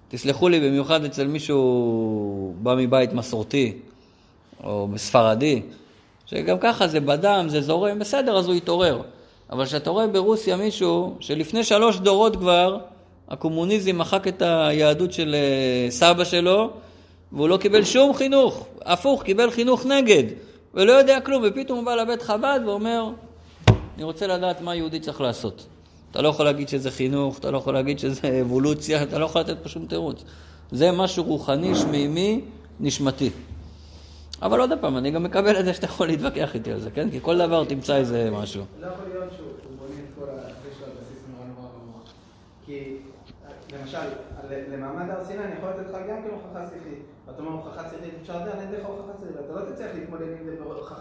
תסלחו לי, במיוחד אצל מישהו בא מבית מסורתי, או ספרדי, שגם ככה זה בדם, זה זורם, בסדר, אז הוא יתעורר. אבל כשאתה רואה ברוסיה מישהו שלפני שלוש דורות כבר, הקומוניזם מחק את היהדות של אה, סבא שלו, והוא לא קיבל שום חינוך, הפוך, קיבל חינוך נגד, ולא יודע כלום, ופתאום הוא בא לבית חב"ד ואומר, אני רוצה לדעת מה יהודי צריך לעשות. אתה לא יכול להגיד שזה חינוך, אתה לא יכול להגיד שזה אבולוציה, אתה לא יכול לתת פה שום תירוץ. זה משהו רוחני, שמימי, נשמתי. אבל עוד פעם, אני גם מקבל את זה שאתה יכול להתווכח איתי על זה, כן? כי כל דבר תמצא איזה משהו. לא יכול להיות שהוא הוא בונה את כל ה... יש לו בסיס נורא נורא במוח. כי למשל, למעמד הר סיני אני יכול לתת לך גם כן הוכחה שכלית. ואתה אומר הוכחה שכלית, אפשר לדעת, אתן לך הוכחה שכלית, ואתה לא תצליח להתמודד עם זה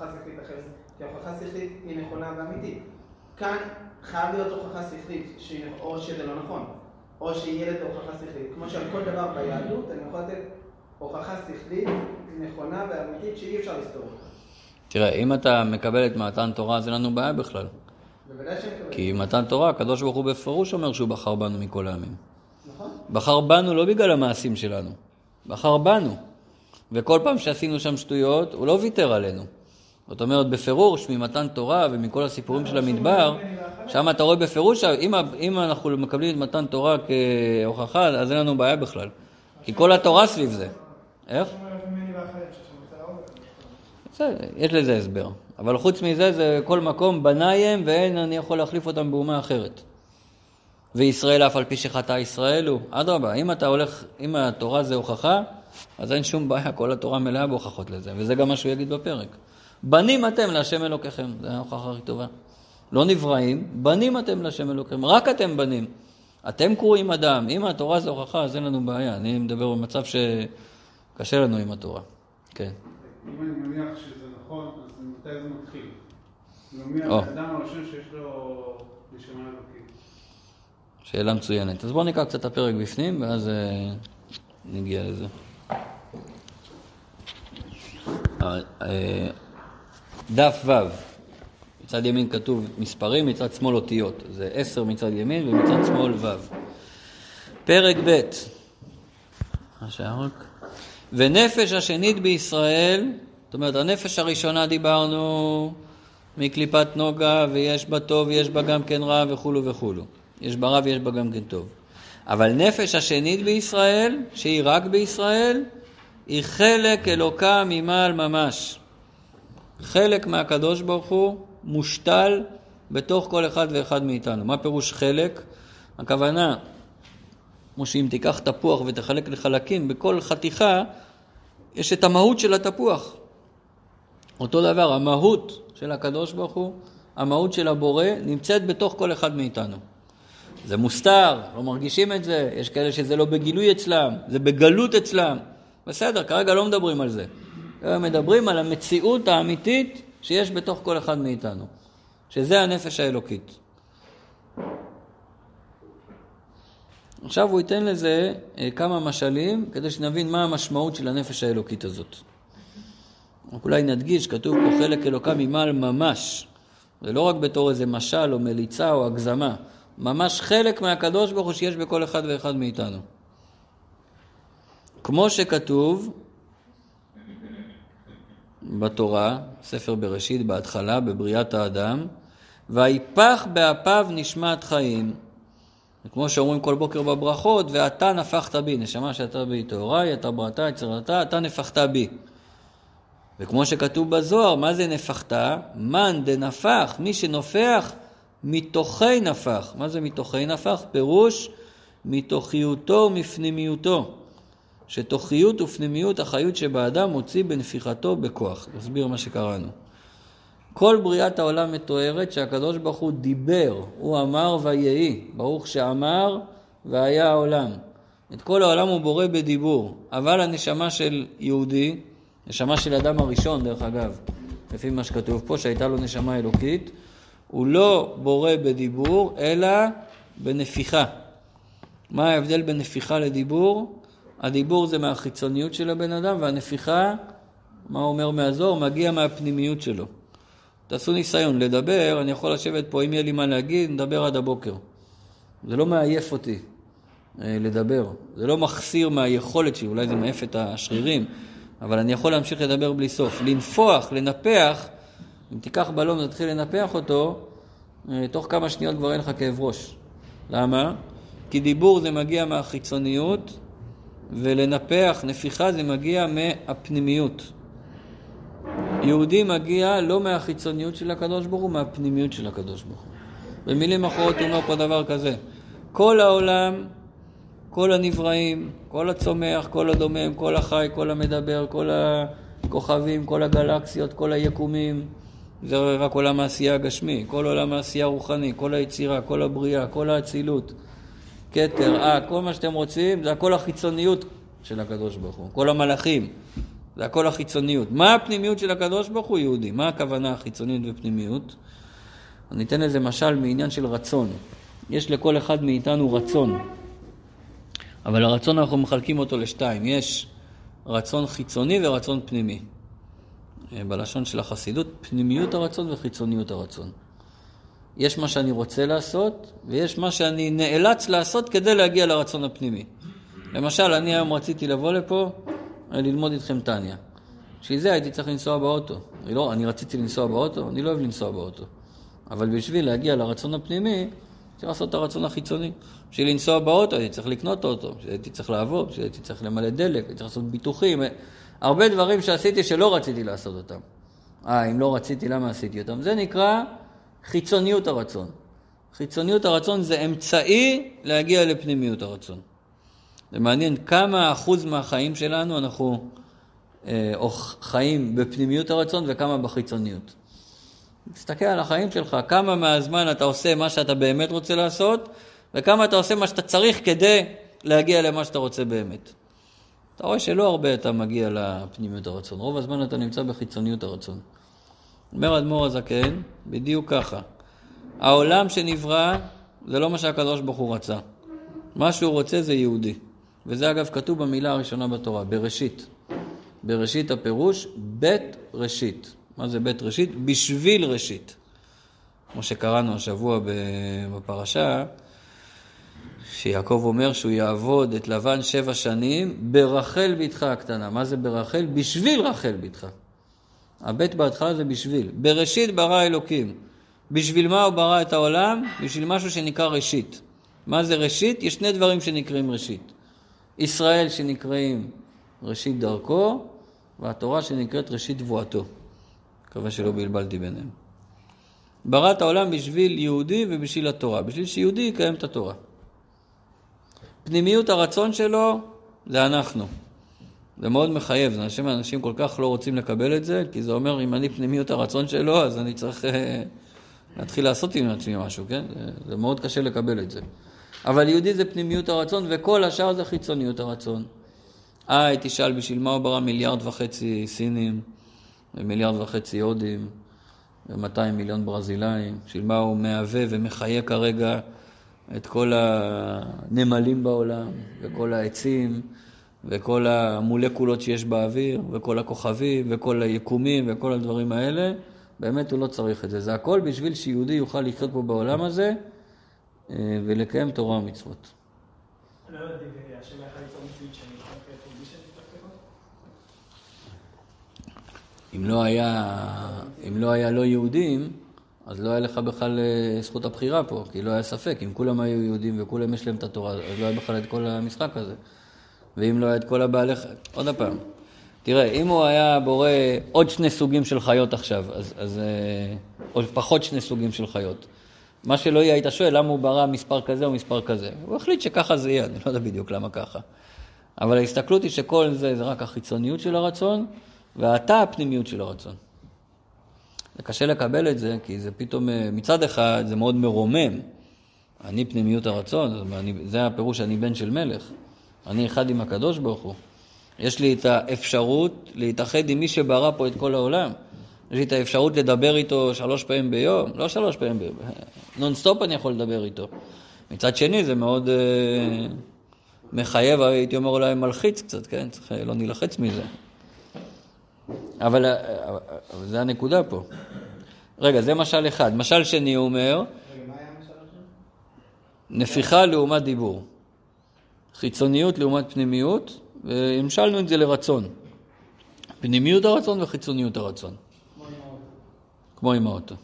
שכלית אחרת, כי ההוכחה שכלית היא נכונה ואמיתית. כאן חייב להיות הוכחה שכלית, או שזה לא נכון, או שיהיה הוכחה שכלית. כמו שעל כל דבר ביהדות, אני יכול לתת הוכחה שכלית נכונה ואמיתית שאי אפשר לסתור אותה. תראה, אם אתה מקבל את מתן תורה, אז אין לנו בעיה בכלל. כי מתן תורה, הקדוש ברוך הוא בפירוש אומר שהוא בחר בנו מכל העמים. נכון? בחר בנו לא בגלל המעשים שלנו, בחר בנו. וכל פעם שעשינו שם שטויות, הוא לא ויתר עלינו. זאת אומרת, בפירוש, ממתן תורה ומכל הסיפורים של המדבר, שם אתה רואה בפירוש, אם, אם אנחנו מקבלים את מתן תורה כהוכחה, אז אין לנו בעיה בכלל. כי כל התורה סביב זה. איך? האור. בסדר, יש לזה הסבר. אבל חוץ מזה, זה כל מקום בניי הם, ואין אני יכול להחליף אותם באומה אחרת. וישראל אף על פי שחטא ישראל הוא. אדרבה, אם אתה הולך, אם התורה זה הוכחה, אז אין שום בעיה, כל התורה מלאה בהוכחות לזה, וזה גם מה שהוא יגיד בפרק. בנים אתם להשם אלוקיכם, זו ההוכחה הכי טובה. לא נבראים, בנים אתם להשם אלוקיכם, רק אתם בנים. אתם קרואים אדם, אם התורה זה הוכחה, אז אין לנו בעיה. אני מדבר במצב שקשה לנו עם התורה. כן. אם אני מניח שזה נכון, אז מתי זה מתחיל? מי. האדם הראשון שיש לו נשמה אלוקית? שאלה מצוינת. אז בואו נקרא קצת את הפרק בפנים, ואז אה, נגיע לזה. אה, אה, דף ו', מצד ימין כתוב מספרים, מצד שמאל אותיות. זה עשר מצד ימין ומצד שמאל ו'. פרק ב', מה שהיה רק? ונפש השנית בישראל, זאת אומרת, הנפש הראשונה דיברנו מקליפת נוגה, ויש בה טוב, ויש בה גם כן רע, וכולו וכולו. יש בה רע ויש בה גם כן טוב. אבל נפש השנית בישראל, שהיא רק בישראל, היא חלק אלוקה ממעל ממש. חלק מהקדוש ברוך הוא מושתל בתוך כל אחד ואחד מאיתנו. מה פירוש חלק? הכוונה, כמו שאם תיקח תפוח ותחלק לחלקים, בכל חתיכה יש את המהות של התפוח. אותו דבר, המהות של הקדוש ברוך הוא, המהות של הבורא, נמצאת בתוך כל אחד מאיתנו. זה מוסתר, לא מרגישים את זה, יש כאלה שזה לא בגילוי אצלם, זה בגלות אצלם. בסדר, כרגע לא מדברים על זה. מדברים על המציאות האמיתית שיש בתוך כל אחד מאיתנו, שזה הנפש האלוקית. עכשיו הוא ייתן לזה אה, כמה משלים כדי שנבין מה המשמעות של הנפש האלוקית הזאת. רק אולי נדגיש, כתוב פה חלק אלוקה ממעל ממש. זה לא רק בתור איזה משל או מליצה או הגזמה, ממש חלק מהקדוש ברוך הוא שיש בכל אחד ואחד מאיתנו. כמו שכתוב בתורה, ספר בראשית, בהתחלה, בבריאת האדם, ויפח באפיו נשמת חיים. כמו שאומרים כל בוקר בברכות, ואתה נפחת בי, נשמה שאתה בי טהוריי, אתה בראתה, יצירתה, אתה נפחת בי. וכמו שכתוב בזוהר, מה זה נפחת? מן דנפח, מי שנופח, מתוכי נפח. מה זה מתוכי נפח? פירוש מתוכיותו ומפנימיותו. שתוכיות ופנימיות החיות שבאדם מוציא בנפיחתו בכוח. נסביר מה שקראנו. כל בריאת העולם מתוארת שהקדוש ברוך הוא דיבר, הוא אמר ויהי, ברוך שאמר והיה העולם. את כל העולם הוא בורא בדיבור, אבל הנשמה של יהודי, נשמה של אדם הראשון דרך אגב, לפי מה שכתוב פה, שהייתה לו נשמה אלוקית, הוא לא בורא בדיבור, אלא בנפיחה. מה ההבדל בין נפיחה לדיבור? הדיבור זה מהחיצוניות של הבן אדם, והנפיחה, מה אומר מהזוהר? מגיע מהפנימיות שלו. תעשו ניסיון לדבר, אני יכול לשבת פה, אם יהיה לי מה להגיד, נדבר עד הבוקר. זה לא מעייף אותי אה, לדבר, זה לא מחסיר מהיכולת שלי, אולי זה מעייף את השרירים, אבל אני יכול להמשיך לדבר בלי סוף. לנפוח, לנפח, אם תיקח בלון ותתחיל לנפח אותו, אה, תוך כמה שניות כבר אין לך כאב ראש. למה? כי דיבור זה מגיע מהחיצוניות, ולנפח, נפיחה, זה מגיע מהפנימיות. יהודי מגיע לא מהחיצוניות של הקדוש ברוך הוא, מהפנימיות של הקדוש ברוך הוא. במילים אחרות הוא אומר פה דבר כזה, כל העולם, כל הנבראים, כל הצומח, כל הדומם, כל החי, כל המדבר, כל הכוכבים, כל הגלקסיות, כל היקומים, זה רק עולם העשייה הגשמי, כל עולם העשייה הרוחני, כל היצירה, כל הבריאה, כל האצילות, כתר, אה, כל מה שאתם רוצים, זה הכל החיצוניות של הקדוש ברוך הוא, כל המלאכים. זה הכל החיצוניות. מה הפנימיות של הקדוש ברוך הוא יהודי? מה הכוונה החיצוניות ופנימיות? אני אתן לזה משל מעניין של רצון. יש לכל אחד מאיתנו רצון, אבל הרצון אנחנו מחלקים אותו לשתיים. יש רצון חיצוני ורצון פנימי. אה, בלשון של החסידות, פנימיות הרצון וחיצוניות הרצון. יש מה שאני רוצה לעשות, ויש מה שאני נאלץ לעשות כדי להגיע לרצון הפנימי. למשל, אני היום רציתי לבוא לפה ללמוד איתכם טניה. בשביל זה הייתי צריך לנסוע באוטו. אני, לא, אני רציתי לנסוע באוטו, אני לא אוהב לנסוע באוטו. אבל בשביל להגיע לרצון הפנימי, צריך לעשות את הרצון החיצוני. בשביל לנסוע באוטו הייתי צריך לקנות אוטו, הייתי צריך לעבוד, הייתי צריך למלא דלק, הייתי צריך לעשות ביטוחים. הרבה דברים שעשיתי שלא רציתי לעשות אותם. אה, אם לא רציתי, למה עשיתי אותם? זה נקרא חיצוניות הרצון. חיצוניות הרצון זה אמצעי להגיע לפנימיות הרצון. זה מעניין כמה אחוז מהחיים שלנו אנחנו אה, חיים בפנימיות הרצון וכמה בחיצוניות. תסתכל על החיים שלך, כמה מהזמן אתה עושה מה שאתה באמת רוצה לעשות, וכמה אתה עושה מה שאתה צריך כדי להגיע למה שאתה רוצה באמת. אתה רואה שלא הרבה אתה מגיע לפנימיות הרצון, רוב הזמן אתה נמצא בחיצוניות הרצון. אומר אדמו"ר הזקן, בדיוק ככה. העולם שנברא זה לא מה שהקדוש ברוך הוא רצה. מה שהוא רוצה זה יהודי. וזה אגב כתוב במילה הראשונה בתורה, בראשית. בראשית הפירוש בית ראשית. מה זה בית ראשית? בשביל ראשית. כמו שקראנו השבוע בפרשה, שיעקב אומר שהוא יעבוד את לבן שבע שנים ברחל בתך הקטנה. מה זה ברחל? בשביל רחל בתך. הבית בהתחלה זה בשביל. בראשית ברא אלוקים. בשביל מה הוא ברא את העולם? בשביל משהו שנקרא ראשית. מה זה ראשית? יש שני דברים שנקראים ראשית. ישראל שנקראים ראשית דרכו, והתורה שנקראת ראשית תבואתו. מקווה שלא בלבלתי ביניהם. ברא את העולם בשביל יהודי ובשביל התורה, בשביל שיהודי יקיים את התורה. פנימיות הרצון שלו זה אנחנו. זה מאוד מחייב, זה אנשים, אנשים כל כך לא רוצים לקבל את זה, כי זה אומר, אם אני פנימיות הרצון שלו, אז אני צריך אה, להתחיל לעשות עם עצמי משהו, כן? זה, זה מאוד קשה לקבל את זה. אבל יהודי זה פנימיות הרצון, וכל השאר זה חיצוניות הרצון. אה, תשאל בשביל מה הוא ברא מיליארד וחצי סינים, ומיליארד וחצי הודים, ו-200 מיליון ברזילאים, בשביל מה הוא מהווה ומחיה כרגע את כל הנמלים בעולם, וכל העצים, וכל המולקולות שיש באוויר, וכל הכוכבים, וכל היקומים, וכל הדברים האלה, באמת הוא לא צריך את זה. זה הכל בשביל שיהודי יוכל לחיות פה בעולם הזה ולקיים תורה ומצוות. לא שאני אם לא היה, אם לא היה לא יהודים, אז לא היה לך בכלל אה, זכות הבחירה פה, כי לא היה ספק. אם כולם היו יהודים וכולם יש להם את התורה, אז לא היה בכלל את כל המשחק הזה. ואם לא היה את כל הבעלי... עוד פעם, תראה, אם הוא היה בורא עוד שני סוגים של חיות עכשיו, אז, אז אה, או פחות שני סוגים של חיות. מה שלא יהיה, היית שואל למה הוא ברא מספר כזה או מספר כזה. הוא החליט שככה זה יהיה, אני לא יודע בדיוק למה ככה. אבל ההסתכלות היא שכל זה זה רק החיצוניות של הרצון, ואתה הפנימיות של הרצון. זה קשה לקבל את זה, כי זה פתאום, אה, מצד אחד זה מאוד מרומם. אני פנימיות הרצון, זה הפירוש שאני בן של מלך. אני אחד עם הקדוש ברוך הוא. יש לי את האפשרות להתאחד עם מי שברא פה את כל העולם. יש לי את האפשרות לדבר איתו שלוש פעמים ביום, לא שלוש פעמים ביום, נונסטופ אני יכול לדבר איתו. מצד שני זה מאוד uh, מחייב, הייתי אומר אולי מלחיץ קצת, כן? צריך לא נלחץ מזה. אבל, אה, אבל זה הנקודה פה. רגע, זה משל אחד. משל שני הוא אומר? נפיחה לעומת דיבור. חיצוניות לעומת פנימיות, והמשלנו את זה לרצון. פנימיות הרצון וחיצוניות הרצון. כמו עם האוטו.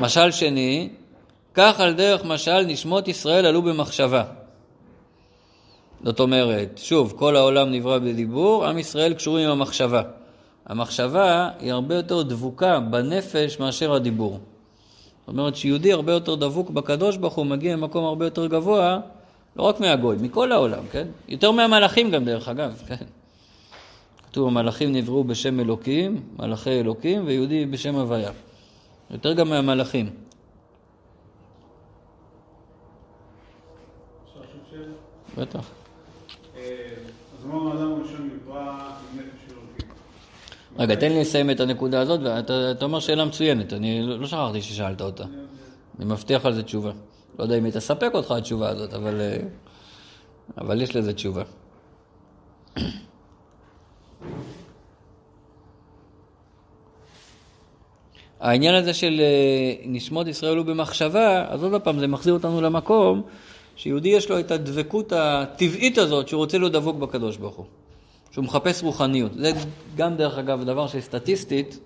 משל שני, כך על דרך משל נשמות ישראל עלו במחשבה. זאת אומרת, שוב, כל העולם נברא בדיבור, עם ישראל קשורים עם המחשבה. המחשבה היא הרבה יותר דבוקה בנפש מאשר הדיבור. זאת אומרת שיהודי הרבה יותר דבוק בקדוש ברוך הוא מגיע ממקום הרבה יותר גבוה, לא רק מהגוי, מכל העולם, כן? יותר מהמלאכים גם דרך אגב, *laughs* כן? כתוב המלאכים נבראו בשם אלוקים, מלאכי אלוקים, ויהודי בשם הוויה. יותר גם מהמלאכים. בטח. אז אמרנו, האדם הראשון נברא עם נפש אלוקים. רגע, תן לי לסיים את הנקודה הזאת, ואתה אתה אומר שאלה מצוינת, אני לא לא שכחתי ששאלת אותה. אני מבטיח על זה תשובה. לא יודע אם היא תספק אותך התשובה הזאת, אבל, אה, אבל יש לזה תשובה. *clears throat* העניין הזה של אה, נשמות ישראל הוא במחשבה, אז עוד פעם, זה מחזיר אותנו למקום שיהודי יש לו את הדבקות הטבעית הזאת שהוא רוצה להיות דבוק בקדוש ברוך הוא. שהוא מחפש רוחניות. זה גם דרך אגב דבר שסטטיסטית,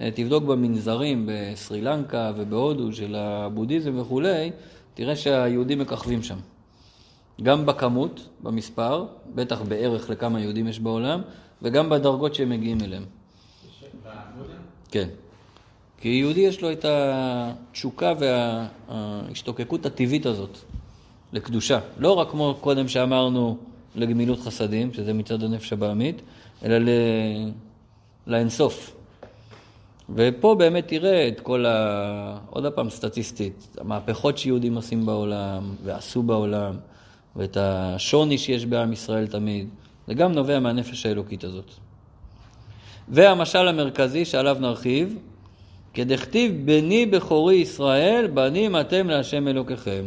אה, תבדוק במנזרים בסרי לנקה ובהודו של הבודהיזם וכולי, תראה שהיהודים מככבים שם. גם בכמות, במספר, בטח בערך לכמה יהודים יש בעולם, וגם בדרגות שהם מגיעים אליהם. כן. כי יהודי יש לו את התשוקה וההשתוקקות הטבעית הזאת לקדושה. לא רק כמו קודם שאמרנו לגמילות חסדים, שזה מצד הנפש הבעמית, אלא ל... לאינסוף. ופה באמת תראה את כל ה... עוד פעם סטטיסטית, המהפכות שיהודים עושים בעולם ועשו בעולם, ואת השוני שיש בעם ישראל תמיד, זה גם נובע מהנפש האלוקית הזאת. והמשל המרכזי שעליו נרחיב, כדכתיב בני בכורי ישראל, בנים אתם להשם אלוקיכם.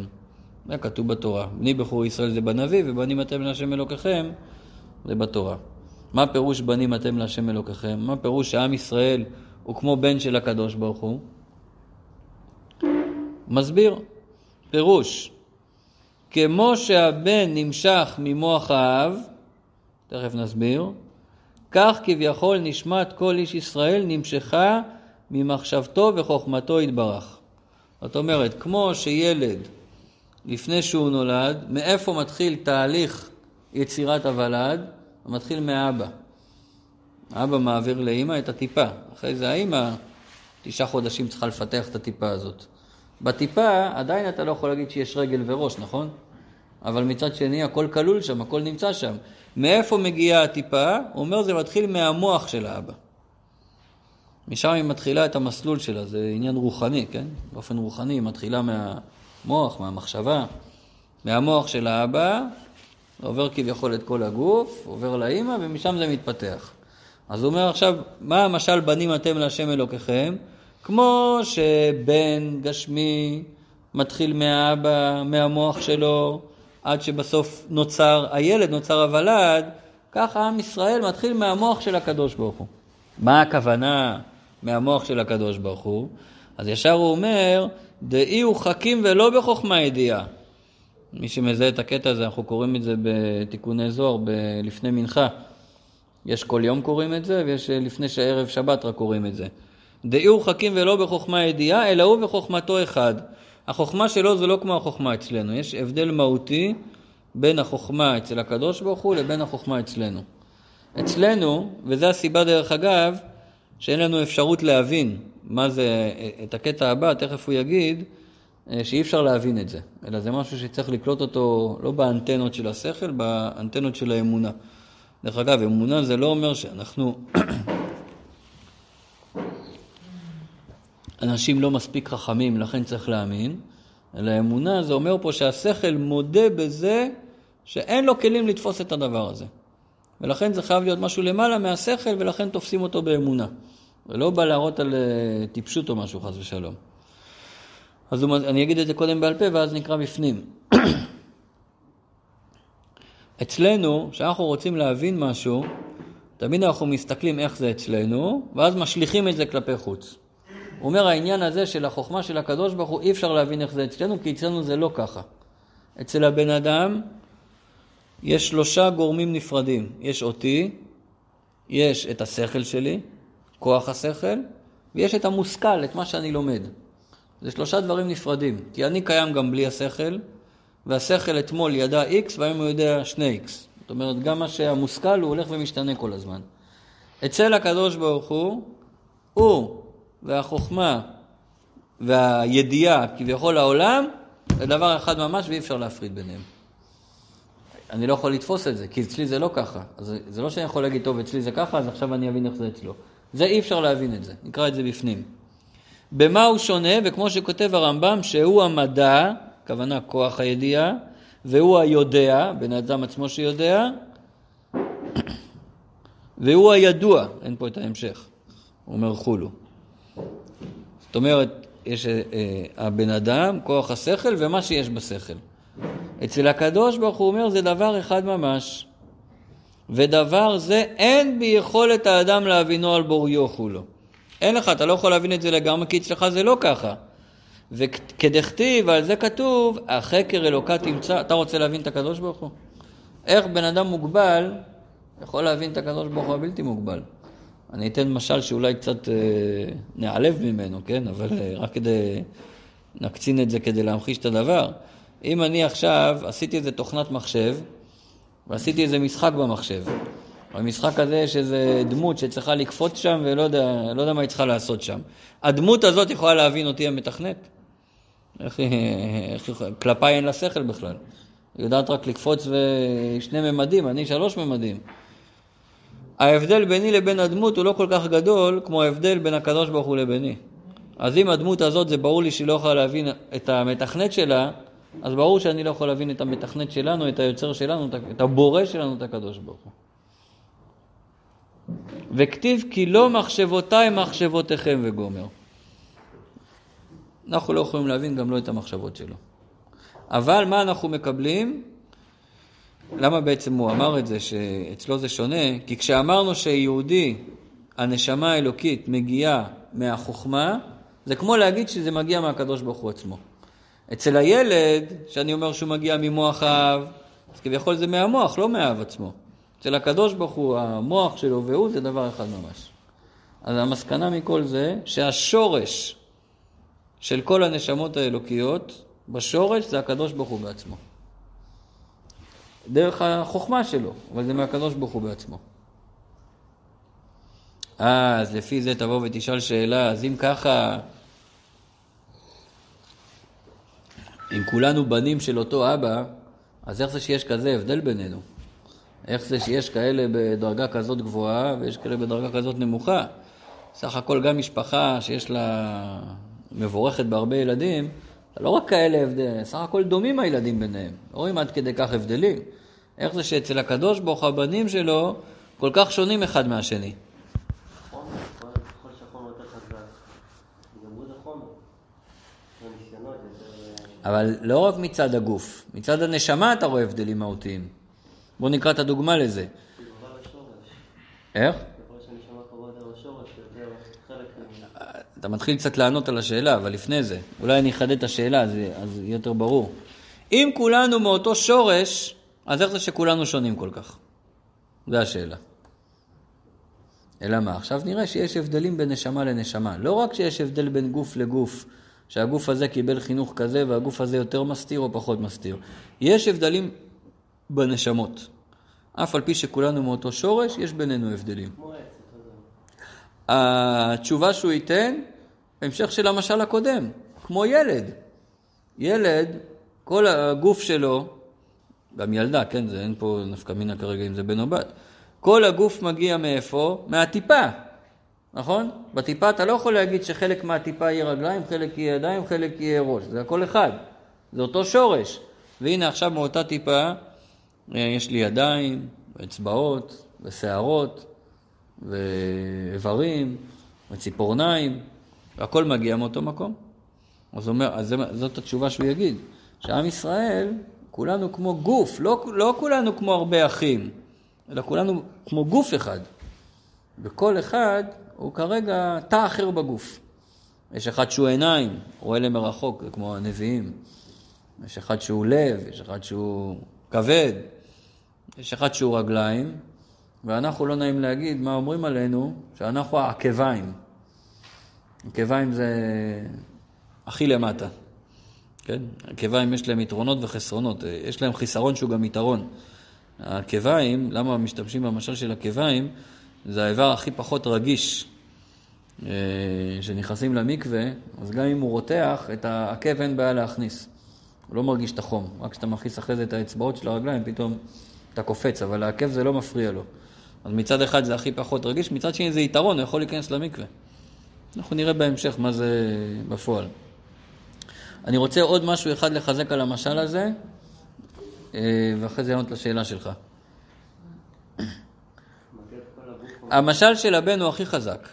זה כתוב בתורה. בני בכורי ישראל זה בנביא, ובנים אתם להשם אלוקיכם זה בתורה. מה פירוש בנים אתם להשם אלוקיכם? מה פירוש שעם ישראל הוא כמו בן של הקדוש ברוך הוא? מסביר. פירוש, כמו שהבן נמשך ממוח האב, תכף נסביר, כך כביכול נשמת כל איש ישראל נמשכה ממחשבתו וחוכמתו יתברך. זאת אומרת, כמו שילד, לפני שהוא נולד, מאיפה מתחיל תהליך יצירת הוולד? הוא מתחיל מאבא. האבא מעביר לאימא את הטיפה. אחרי זה האימא, תשעה חודשים צריכה לפתח את הטיפה הזאת. בטיפה עדיין אתה לא יכול להגיד שיש רגל וראש, נכון? אבל מצד שני הכל כלול שם, הכל נמצא שם. מאיפה מגיעה הטיפה? הוא אומר זה מתחיל מהמוח של האבא. משם היא מתחילה את המסלול שלה, זה עניין רוחני, כן? באופן רוחני היא מתחילה מהמוח, מהמחשבה, מהמוח של האבא, עובר כביכול את כל הגוף, עובר לאימא, ומשם זה מתפתח. אז הוא אומר עכשיו, מה המשל בנים אתם להשם אלוקיכם? כמו שבן גשמי מתחיל מהאבא, מהמוח שלו, עד שבסוף נוצר הילד, נוצר הוולד, ככה עם ישראל מתחיל מהמוח של הקדוש ברוך הוא. מה הכוונה מהמוח של הקדוש ברוך הוא? אז ישר הוא אומר, דאי הוא חכים ולא בחוכמה ידיעה. מי שמזהה את הקטע הזה, אנחנו קוראים את זה בתיקוני זוהר, ב- לפני מנחה. יש כל יום קוראים את זה, ויש אה, לפני שערב שבת רק קוראים את זה. דאי הוא חכים ולא בחוכמה ידיעה, אלא הוא בחוכמתו אחד. החוכמה שלו זה לא כמו החוכמה אצלנו, יש הבדל מהותי בין החוכמה אצל הקדוש ברוך הוא לבין החוכמה אצלנו. אצלנו, וזו הסיבה דרך אגב, שאין לנו אפשרות להבין מה זה, את הקטע הבא, תכף הוא יגיד, אה, שאי אפשר להבין את זה, אלא זה משהו שצריך לקלוט אותו לא באנטנות של השכל, באנטנות של האמונה. דרך אגב, אמונה זה לא אומר שאנחנו *coughs* אנשים לא מספיק חכמים, לכן צריך להאמין, אלא אמונה זה אומר פה שהשכל מודה בזה שאין לו כלים לתפוס את הדבר הזה. ולכן זה חייב להיות משהו למעלה מהשכל, ולכן תופסים אותו באמונה. ולא בא להראות על אה, טיפשות או משהו, חס ושלום. אז אני אגיד את זה קודם בעל פה, ואז נקרא בפנים. *clears throat* אצלנו, כשאנחנו רוצים להבין משהו, תמיד אנחנו מסתכלים איך זה אצלנו, ואז משליכים את זה כלפי חוץ. הוא אומר, העניין הזה של החוכמה של הקדוש ברוך הוא, אי אפשר להבין איך זה אצלנו, כי אצלנו זה לא ככה. אצל הבן אדם יש שלושה גורמים נפרדים. יש אותי, יש את השכל שלי, כוח השכל, ויש את המושכל, את מה שאני לומד. זה שלושה דברים נפרדים, כי אני קיים גם בלי השכל, והשכל אתמול ידע X והיום הוא יודע שני X. זאת אומרת, גם מה שהמושכל הוא הולך ומשתנה כל הזמן. אצל הקדוש ברוך הוא, הוא והחוכמה והידיעה, כביכול העולם, זה דבר אחד ממש ואי אפשר להפריד ביניהם. אני לא יכול לתפוס את זה, כי אצלי זה לא ככה. אז זה לא שאני יכול להגיד, טוב, אצלי זה ככה, אז עכשיו אני אבין איך זה אצלו. זה אי אפשר להבין את זה, נקרא את זה בפנים. במה הוא שונה, וכמו שכותב הרמב"ם, שהוא המדע, הכוונה כוח הידיעה, והוא היודע, בן אדם עצמו שיודע, והוא הידוע, אין פה את ההמשך, אומר חולו. זאת אומרת, יש אה, הבן אדם, כוח השכל ומה שיש בשכל. אצל הקדוש ברוך הוא אומר זה דבר אחד ממש, ודבר זה אין ביכולת האדם להבינו על בוריו כולו. אין לך, אתה לא יכול להבין את זה לגמרי, כי אצלך זה לא ככה. וכדכתיב, על זה כתוב, החקר אלוקה תמצא, אתה רוצה להבין את הקדוש ברוך הוא? איך בן אדם מוגבל יכול להבין את הקדוש ברוך הוא הבלתי מוגבל? אני אתן משל שאולי קצת אה, נעלב ממנו, כן? אבל אה, רק כדי, נקצין את זה כדי להמחיש את הדבר. אם אני עכשיו עשיתי איזה תוכנת מחשב, ועשיתי איזה משחק במחשב. במשחק הזה יש איזה דמות שצריכה לקפוץ שם ולא יודע, לא יודע מה היא צריכה לעשות שם. הדמות הזאת יכולה להבין אותי המתכנת? איך היא, איך היא, כלפיי אין לה שכל בכלל. היא יודעת רק לקפוץ בשני ממדים, אני שלוש ממדים. ההבדל ביני לבין הדמות הוא לא כל כך גדול כמו ההבדל בין הקדוש ברוך הוא לביני. אז אם הדמות הזאת, זה ברור לי שהיא לא יכולה להבין את המתכנת שלה, אז ברור שאני לא יכול להבין את המתכנת שלנו, את היוצר שלנו, את הבורא שלנו, את הקדוש ברוך הוא. וכתיב כי לא מחשבותיי מחשבותיכם וגומר. אנחנו לא יכולים להבין גם לא את המחשבות שלו. אבל מה אנחנו מקבלים? למה בעצם הוא אמר את זה, שאצלו זה שונה? כי כשאמרנו שיהודי, הנשמה האלוקית מגיעה מהחוכמה, זה כמו להגיד שזה מגיע מהקדוש ברוך הוא עצמו. אצל הילד, שאני אומר שהוא מגיע ממוח האב, אז כביכול זה מהמוח, לא מהאב עצמו. אצל הקדוש ברוך הוא, המוח שלו והוא זה דבר אחד ממש. אז המסקנה מכל זה, שהשורש של כל הנשמות האלוקיות, בשורש זה הקדוש ברוך הוא בעצמו. דרך החוכמה שלו, אבל זה מהקדוש ברוך הוא בעצמו. אז לפי זה תבוא ותשאל שאלה, אז אם ככה, אם כולנו בנים של אותו אבא, אז איך זה שיש כזה הבדל בינינו? איך זה שיש כאלה בדרגה כזאת גבוהה ויש כאלה בדרגה כזאת נמוכה? סך הכל גם משפחה שיש לה מבורכת בהרבה ילדים, לא רק כאלה הבדלים, סך הכל דומים הילדים ביניהם. לא רואים עד כדי כך הבדלים. איך זה שאצל הקדוש ברוך הבנים שלו כל כך שונים אחד מהשני? אבל לא רק מצד הגוף, מצד הנשמה אתה רואה הבדלים מהותיים. בואו נקרא את הדוגמה לזה. איך? אתה מתחיל קצת לענות על השאלה, אבל לפני זה, אולי אני אחדד את השאלה, אז יהיה יותר ברור. אם כולנו מאותו שורש, אז איך זה שכולנו שונים כל כך? זו השאלה. אלא מה? עכשיו נראה שיש הבדלים בין נשמה לנשמה. לא רק שיש הבדל בין גוף לגוף, שהגוף הזה קיבל חינוך כזה והגוף הזה יותר מסתיר או פחות מסתיר. יש הבדלים בנשמות. אף על פי שכולנו מאותו שורש, יש בינינו הבדלים. התשובה שהוא ייתן, המשך של המשל הקודם, כמו ילד. ילד, כל הגוף שלו, גם ילדה, כן, זה אין פה נפקא מינה כרגע אם זה בן או בת, כל הגוף מגיע מאיפה? מהטיפה, נכון? בטיפה אתה לא יכול להגיד שחלק מהטיפה יהיה רגליים, חלק יהיה ידיים, חלק יהיה ראש, זה הכל אחד, זה אותו שורש. והנה עכשיו מאותה טיפה אה, יש לי ידיים, ואצבעות, ושערות, ואיברים, וציפורניים, והכל מגיע מאותו מקום. אז, אומר, אז זאת התשובה שהוא יגיד, שעם ישראל, כולנו כמו גוף, לא, לא כולנו כמו הרבה אחים, אלא כולנו כמו גוף אחד. וכל אחד הוא כרגע תא אחר בגוף. יש אחד שהוא עיניים, רואה למרחוק, זה כמו הנביאים. יש אחד שהוא לב, יש אחד שהוא כבד, יש אחד שהוא רגליים, ואנחנו לא נעים להגיד מה אומרים עלינו, שאנחנו העקביים. עקביים זה הכי למטה. כן? עקביים יש להם יתרונות וחסרונות, יש להם חיסרון שהוא גם יתרון. העקביים, למה משתמשים במשל של עקביים? זה האיבר הכי פחות רגיש אה, שנכנסים למקווה, אז גם אם הוא רותח, את העקב אין בעיה להכניס. הוא לא מרגיש את החום, רק כשאתה מכניס אחרי זה את האצבעות של הרגליים, פתאום אתה קופץ, אבל העקב זה לא מפריע לו. אז מצד אחד זה הכי פחות רגיש, מצד שני זה יתרון, הוא יכול להיכנס למקווה. אנחנו נראה בהמשך מה זה בפועל. אני רוצה עוד משהו אחד לחזק על המשל הזה, אה, ואחרי זה לענות לשאלה שלך. המשל של הבן הוא הכי חזק.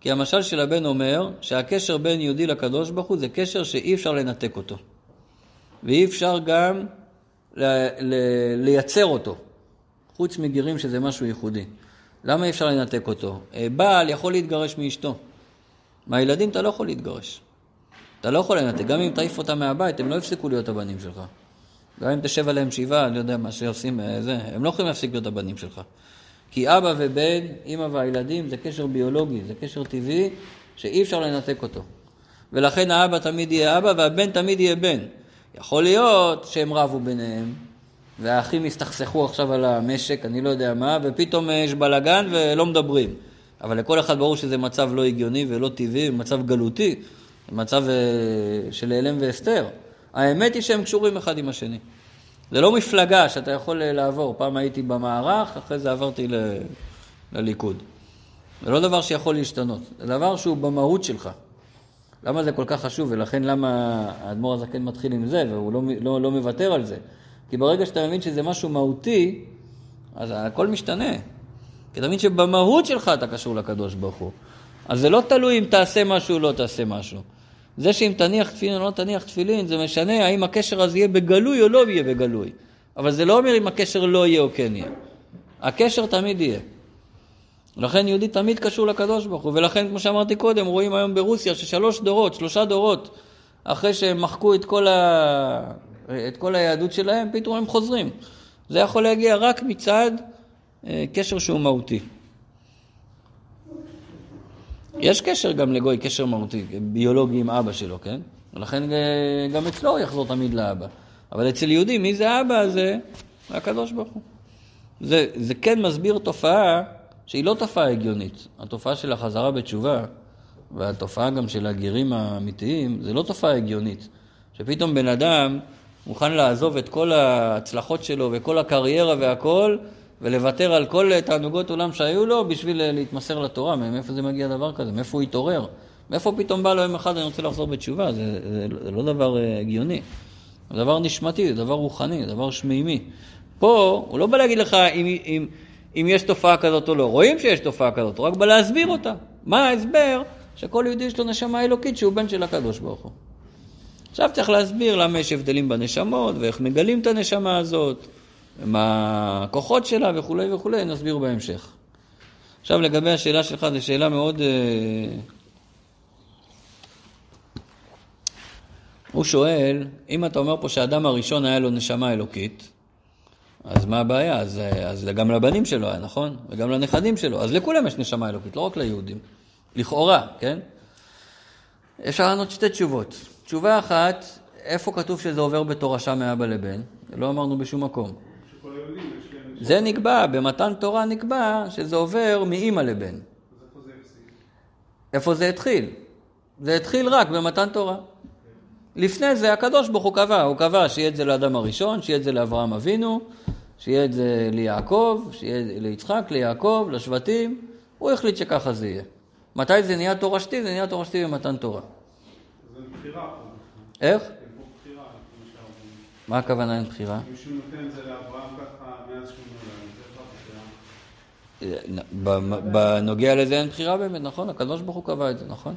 כי המשל של הבן אומר שהקשר בין יהודי לקדוש ברוך הוא זה קשר שאי אפשר לנתק אותו. ואי אפשר גם ל- ל- לייצר אותו, חוץ מגרים שזה משהו ייחודי. למה אי אפשר לנתק אותו? אה, בעל יכול להתגרש מאשתו. מהילדים אתה לא יכול להתגרש. אתה לא יכול לנתק, גם אם תעיף אותם מהבית, הם לא יפסיקו להיות הבנים שלך. גם אם תשב עליהם שבעה, אני לא יודע מה שעושים, אה, זה, הם לא יכולים להפסיק להיות הבנים שלך. כי אבא ובן, אימא והילדים, זה קשר ביולוגי, זה קשר טבעי, שאי אפשר לנתק אותו. ולכן האבא תמיד יהיה אבא והבן תמיד יהיה בן. יכול להיות שהם רבו ביניהם, והאחים הסתכסכו עכשיו על המשק, אני לא יודע מה, ופתאום אה, יש בלאגן ולא מדברים. אבל לכל אחד ברור שזה מצב לא הגיוני ולא טבעי, מצב גלותי, מצב אה, של הלם ואסתר. האמת היא שהם קשורים אחד עם השני. זה לא מפלגה שאתה יכול אה, לעבור. פעם הייתי במערך, אחרי זה עברתי ל... לליכוד. זה לא דבר שיכול להשתנות, זה דבר שהוא במהות שלך. למה זה כל כך חשוב, ולכן למה האדמו"ר הזקן מתחיל עם זה, והוא לא, לא, לא מוותר על זה? כי ברגע שאתה מבין שזה משהו מהותי, אז הכל משתנה. כי אתה מבין שבמהות שלך אתה קשור לקדוש ברוך הוא. אז זה לא תלוי אם תעשה משהו או לא תעשה משהו. זה שאם תניח תפילין או לא תניח תפילין, זה משנה האם הקשר הזה יהיה בגלוי או לא יהיה בגלוי. אבל זה לא אומר אם הקשר לא יהיה או כן יהיה. הקשר תמיד יהיה. לכן יהודי תמיד קשור לקדוש ברוך הוא, ולכן כמו שאמרתי קודם, רואים היום ברוסיה ששלוש דורות, שלושה דורות, אחרי שהם מחקו את כל, ה... את כל היהדות שלהם, פתאום הם חוזרים. זה יכול להגיע רק מצד אה, קשר שהוא מהותי. יש קשר גם לגוי, קשר מהותי, ביולוגי עם אבא שלו, כן? ולכן אה, גם אצלו הוא יחזור תמיד לאבא. אבל אצל יהודי, מי זה האבא הזה? הקדוש ברוך הוא. זה, זה כן מסביר תופעה שהיא לא תופעה הגיונית. התופעה של החזרה בתשובה, והתופעה גם של הגרים האמיתיים, זה לא תופעה הגיונית. שפתאום בן אדם מוכן לעזוב את כל ההצלחות שלו וכל הקריירה והכל, ולוותר על כל תענוגות עולם שהיו לו בשביל להתמסר לתורה. מאיפה זה מגיע דבר כזה? מאיפה הוא התעורר? מאיפה פתאום בא לו יום אחד אני רוצה לחזור בתשובה? זה, זה, זה לא דבר אה, הגיוני. זה דבר נשמתי, זה דבר רוחני, זה דבר שמימי. פה הוא לא בא להגיד לך אם, אם, אם יש תופעה כזאת או לא. רואים שיש תופעה כזאת, הוא רק בא להסביר אותה. מה ההסבר? שכל יהודי יש לו נשמה אלוקית שהוא בן של הקדוש ברוך הוא. עכשיו צריך להסביר למה יש הבדלים בנשמות, ואיך מגלים את הנשמה הזאת, מה הכוחות שלה וכולי וכולי, נסביר בהמשך. עכשיו לגבי השאלה שלך, זו שאלה מאוד... אה, הוא שואל, אם אתה אומר פה שהאדם הראשון היה לו נשמה אלוקית, אז מה הבעיה? אז, אז גם לבנים שלו היה, נכון? וגם לנכדים שלו. אז לכולם יש נשמה אלוקית, לא רק ליהודים. לכאורה, כן? אפשר לענות שתי תשובות. תשובה אחת, איפה כתוב שזה עובר בתורשה מאבא לבן? לא אמרנו בשום מקום. שכל היהודים יש להם... זה נקבע, במתן תורה נקבע שזה עובר מאימא לבן. איפה זה התחיל? זה התחיל רק במתן תורה. לפני זה הקדוש ברוך הוא קבע, הוא קבע שיהיה את זה לאדם הראשון, שיהיה את זה לאברהם אבינו, שיהיה את זה ליעקב, שיהיה ליצחק, ליעקב, לשבטים, הוא החליט שככה זה יהיה. מתי זה נהיה תורשתי? זה נהיה תורשתי במתן תורה. זה בחירה פה. איך? אין פה בחירה, כמו שאומרים. מה הכוונה אין בחירה? מישהו נותן את זה לאברהם ככה מאז שהוא נולד, בנוגע לזה אין בחירה באמת, נכון? הקדוש ברוך הוא קבע את זה, נכון?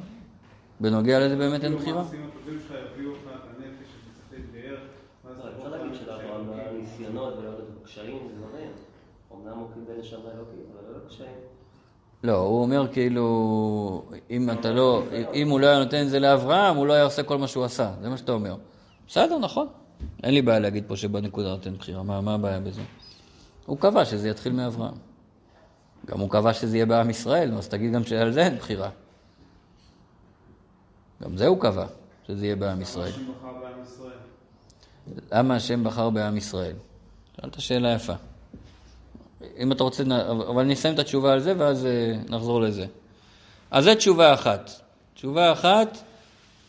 בנוגע לזה באמת אין בחירה? לא, תבוא אפשר להגיד לך שלאברהם נפש היה אלוקית. ניסיונות ולא יודעת קשיים ודברים. אמנם הוא קיבל נשמה אלוקית, אבל לא קשיים. לא, הוא אומר כאילו, אם אתה לא, אם הוא לא היה נותן את זה לאברהם, הוא לא היה עושה כל מה שהוא עשה, זה מה שאתה אומר. בסדר, נכון. אין לי בעיה להגיד פה שבנקודה נותן בחירה, מה, מה הבעיה בזה? הוא קבע שזה יתחיל מאברהם. גם הוא קבע שזה יהיה בעם ישראל, אז תגיד גם שעל זה אין בחירה. גם זה הוא קבע, שזה יהיה ישראל. בעם ישראל. למה השם בחר בעם ישראל? שאלת שאלה יפה. אם אתה רוצה, אבל אני אסיים את התשובה על זה ואז אה, נחזור לזה. אז זו תשובה אחת. תשובה אחת,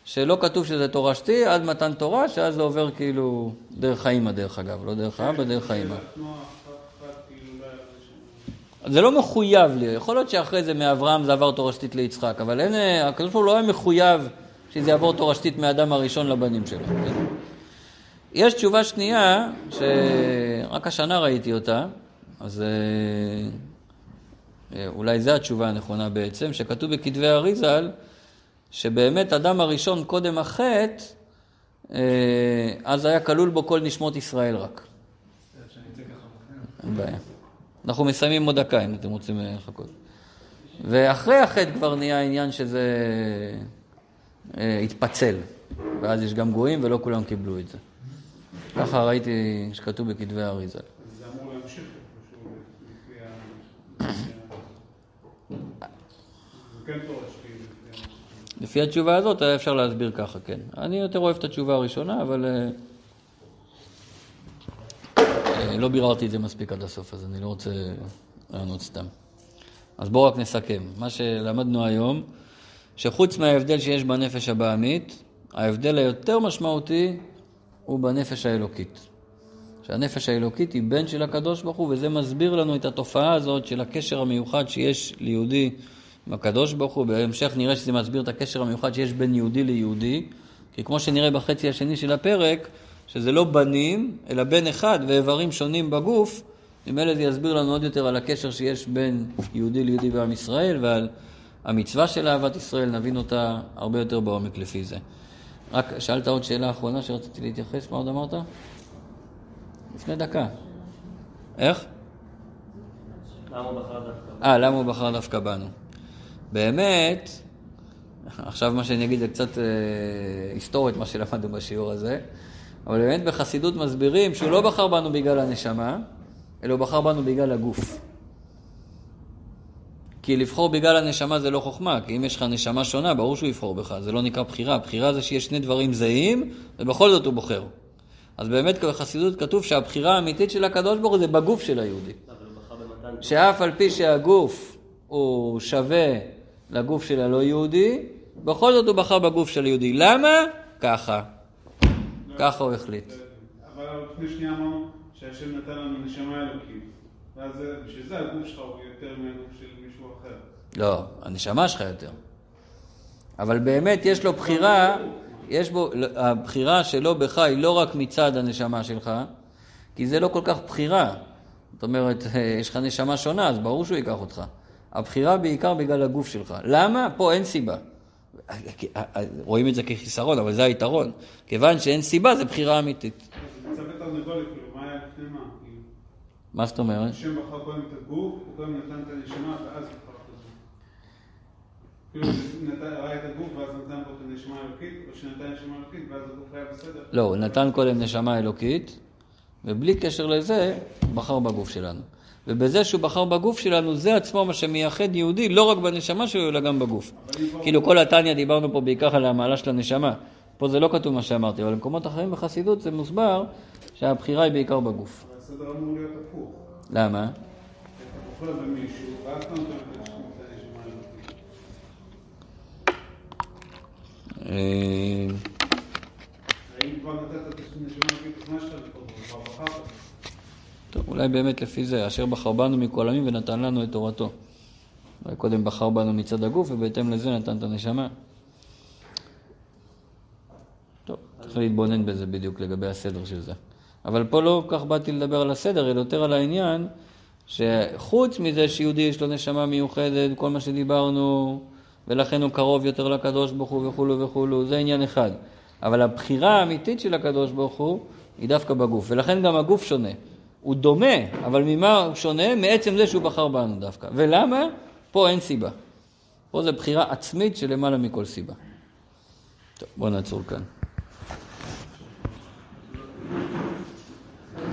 שלא כתוב שזה תורשתי עד מתן תורה, שאז זה עובר כאילו דרך האמא דרך אגב, לא דרך האבא, דרך שם. זה לא מחויב לי, יכול להיות שאחרי זה מאברהם זה עבר תורשתית ליצחק, אבל אין, הקדוש ברוך הוא לא היה מחויב שזה יעבור תורשתית מהאדם הראשון לבנים שלו. יש תשובה שנייה, שרק השנה ראיתי אותה, אז אה, אה, אולי זו התשובה הנכונה בעצם, שכתוב בכתבי אריזל, שבאמת אדם הראשון קודם החטא, אה, אז היה כלול בו כל נשמות ישראל רק. אין בעיה. אנחנו מסיימים עוד דקה אם אתם רוצים לחכות. ואחרי החטא כבר נהיה העניין שזה אה, התפצל, ואז יש גם גויים ולא כולם קיבלו את זה. ככה ראיתי שכתוב בכתבי האריזה. זה אמור להמשיך *clears throat* כן תורש. לפי התשובה הזאת היה אפשר להסביר ככה, כן. אני יותר אוהב את התשובה הראשונה, אבל אה, אה, לא ביררתי את זה מספיק עד הסוף, אז אני לא רוצה לענות סתם. אז בואו רק נסכם. מה שלמדנו היום, שחוץ מההבדל שיש בנפש הבעמית, ההבדל היותר משמעותי הוא בנפש האלוקית. שהנפש האלוקית היא בן של הקדוש ברוך הוא, וזה מסביר לנו את התופעה הזאת של הקשר המיוחד שיש ליהודי עם הקדוש ברוך הוא. בהמשך נראה שזה מסביר את הקשר המיוחד שיש בין יהודי ליהודי, כי כמו שנראה בחצי השני של הפרק, שזה לא בנים, אלא בן אחד ואיברים שונים בגוף, ממילא זה יסביר לנו עוד יותר על הקשר שיש בין יהודי ליהודי בעם ישראל ועל המצווה של אהבת ישראל, נבין אותה הרבה יותר בעומק לפי זה. רק שאלת עוד שאלה אחרונה שרציתי להתייחס, מה עוד אמרת? לפני דקה. איך? למה הוא בחר דווקא? אה, למה הוא בחר דווקא בנו? באמת, עכשיו מה שאני אגיד זה קצת אה, היסטורית מה שלמדנו בשיעור הזה, אבל באמת בחסידות מסבירים שהוא לא בחר בנו בגלל הנשמה, אלא הוא בחר בנו בגלל הגוף. כי לבחור בגלל הנשמה זה לא חוכמה, כי אם יש לך נשמה שונה, ברור שהוא יבחור בך, זה לא נקרא בחירה. בחירה זה שיש שני דברים זהים, ובכל זאת הוא בוחר. אז באמת בחסידות כתוב שהבחירה האמיתית של הקדוש ברוך הוא זה בגוף של היהודי. שאף על פי שהגוף הוא שווה לגוף של הלא יהודי, בכל זאת הוא בחר בגוף של היהודי. למה? ככה. ככה הוא החליט. אבל לפני שנייה אמרנו שהשם נתן לנו נשמה אלוקית. ואז בשביל זה הגוף שלך הוא יותר מהגוף של מישהו אחר. לא, הנשמה שלך יותר. אבל באמת יש לו בחירה, יש בו, הבחירה שלו בך היא לא רק מצד הנשמה שלך, כי זה לא כל כך בחירה. זאת אומרת, *laughs* יש לך נשמה שונה, אז ברור שהוא ייקח אותך. הבחירה בעיקר בגלל הגוף שלך. למה? פה אין סיבה. רואים את זה כחיסרון, אבל זה היתרון. כיוון שאין סיבה, זה בחירה אמיתית. כאילו, מה? כאילו, מה זאת אומרת? השם בחר קודם את הגוף, הוא קודם נתן את הנשמה, ואז הוא בחר את הגוף. כאילו, נתן- ראה את הגוף, ואז נתן פה את הנשמה האלוקית, או שנתן נשמה אלוקית, ואז הגוף היה בסדר. לא, הוא נתן קודם נשמה אלוקית, ובלי קשר לזה, בחר בגוף שלנו. ובזה שהוא בחר בגוף שלנו, זה עצמו מה שמייחד יהודי, לא רק בנשמה שלו, אלא גם בגוף. כאילו כל התניא דיברנו פה בעיקר על המעלה של הנשמה. פה זה לא כתוב מה שאמרתי, אבל במקומות אחרים בחסידות זה מוסבר שהבחירה היא בעיקר בגוף. הסדר אמור להיות הפוך. למה? אתה בוחר במישהו, ואז אתה נותן את הנשמה האלוקית. אה, האם כבר נתת את הנשמה האלוקית, טוב, אולי באמת לפי זה, אשר בחר בנו מכל עמים ונתן לנו את תורתו. אולי קודם בחר בנו מצד הגוף, ובהתאם לזה נתן את הנשמה. טוב, צריך להתבונן בזה בדיוק לגבי הסדר של זה. אבל פה לא כל כך באתי לדבר על הסדר, אלא יותר על העניין שחוץ מזה שיהודי יש לו נשמה מיוחדת, כל מה שדיברנו, ולכן הוא קרוב יותר לקדוש ברוך הוא וכולו וכולו, זה עניין אחד. אבל הבחירה האמיתית של הקדוש ברוך הוא היא דווקא בגוף, ולכן גם הגוף שונה. הוא דומה, אבל ממה הוא שונה? מעצם זה שהוא בחר בנו דווקא. ולמה? פה אין סיבה. פה זו בחירה עצמית שלמעלה מכל סיבה. טוב, בואו נעצור כאן.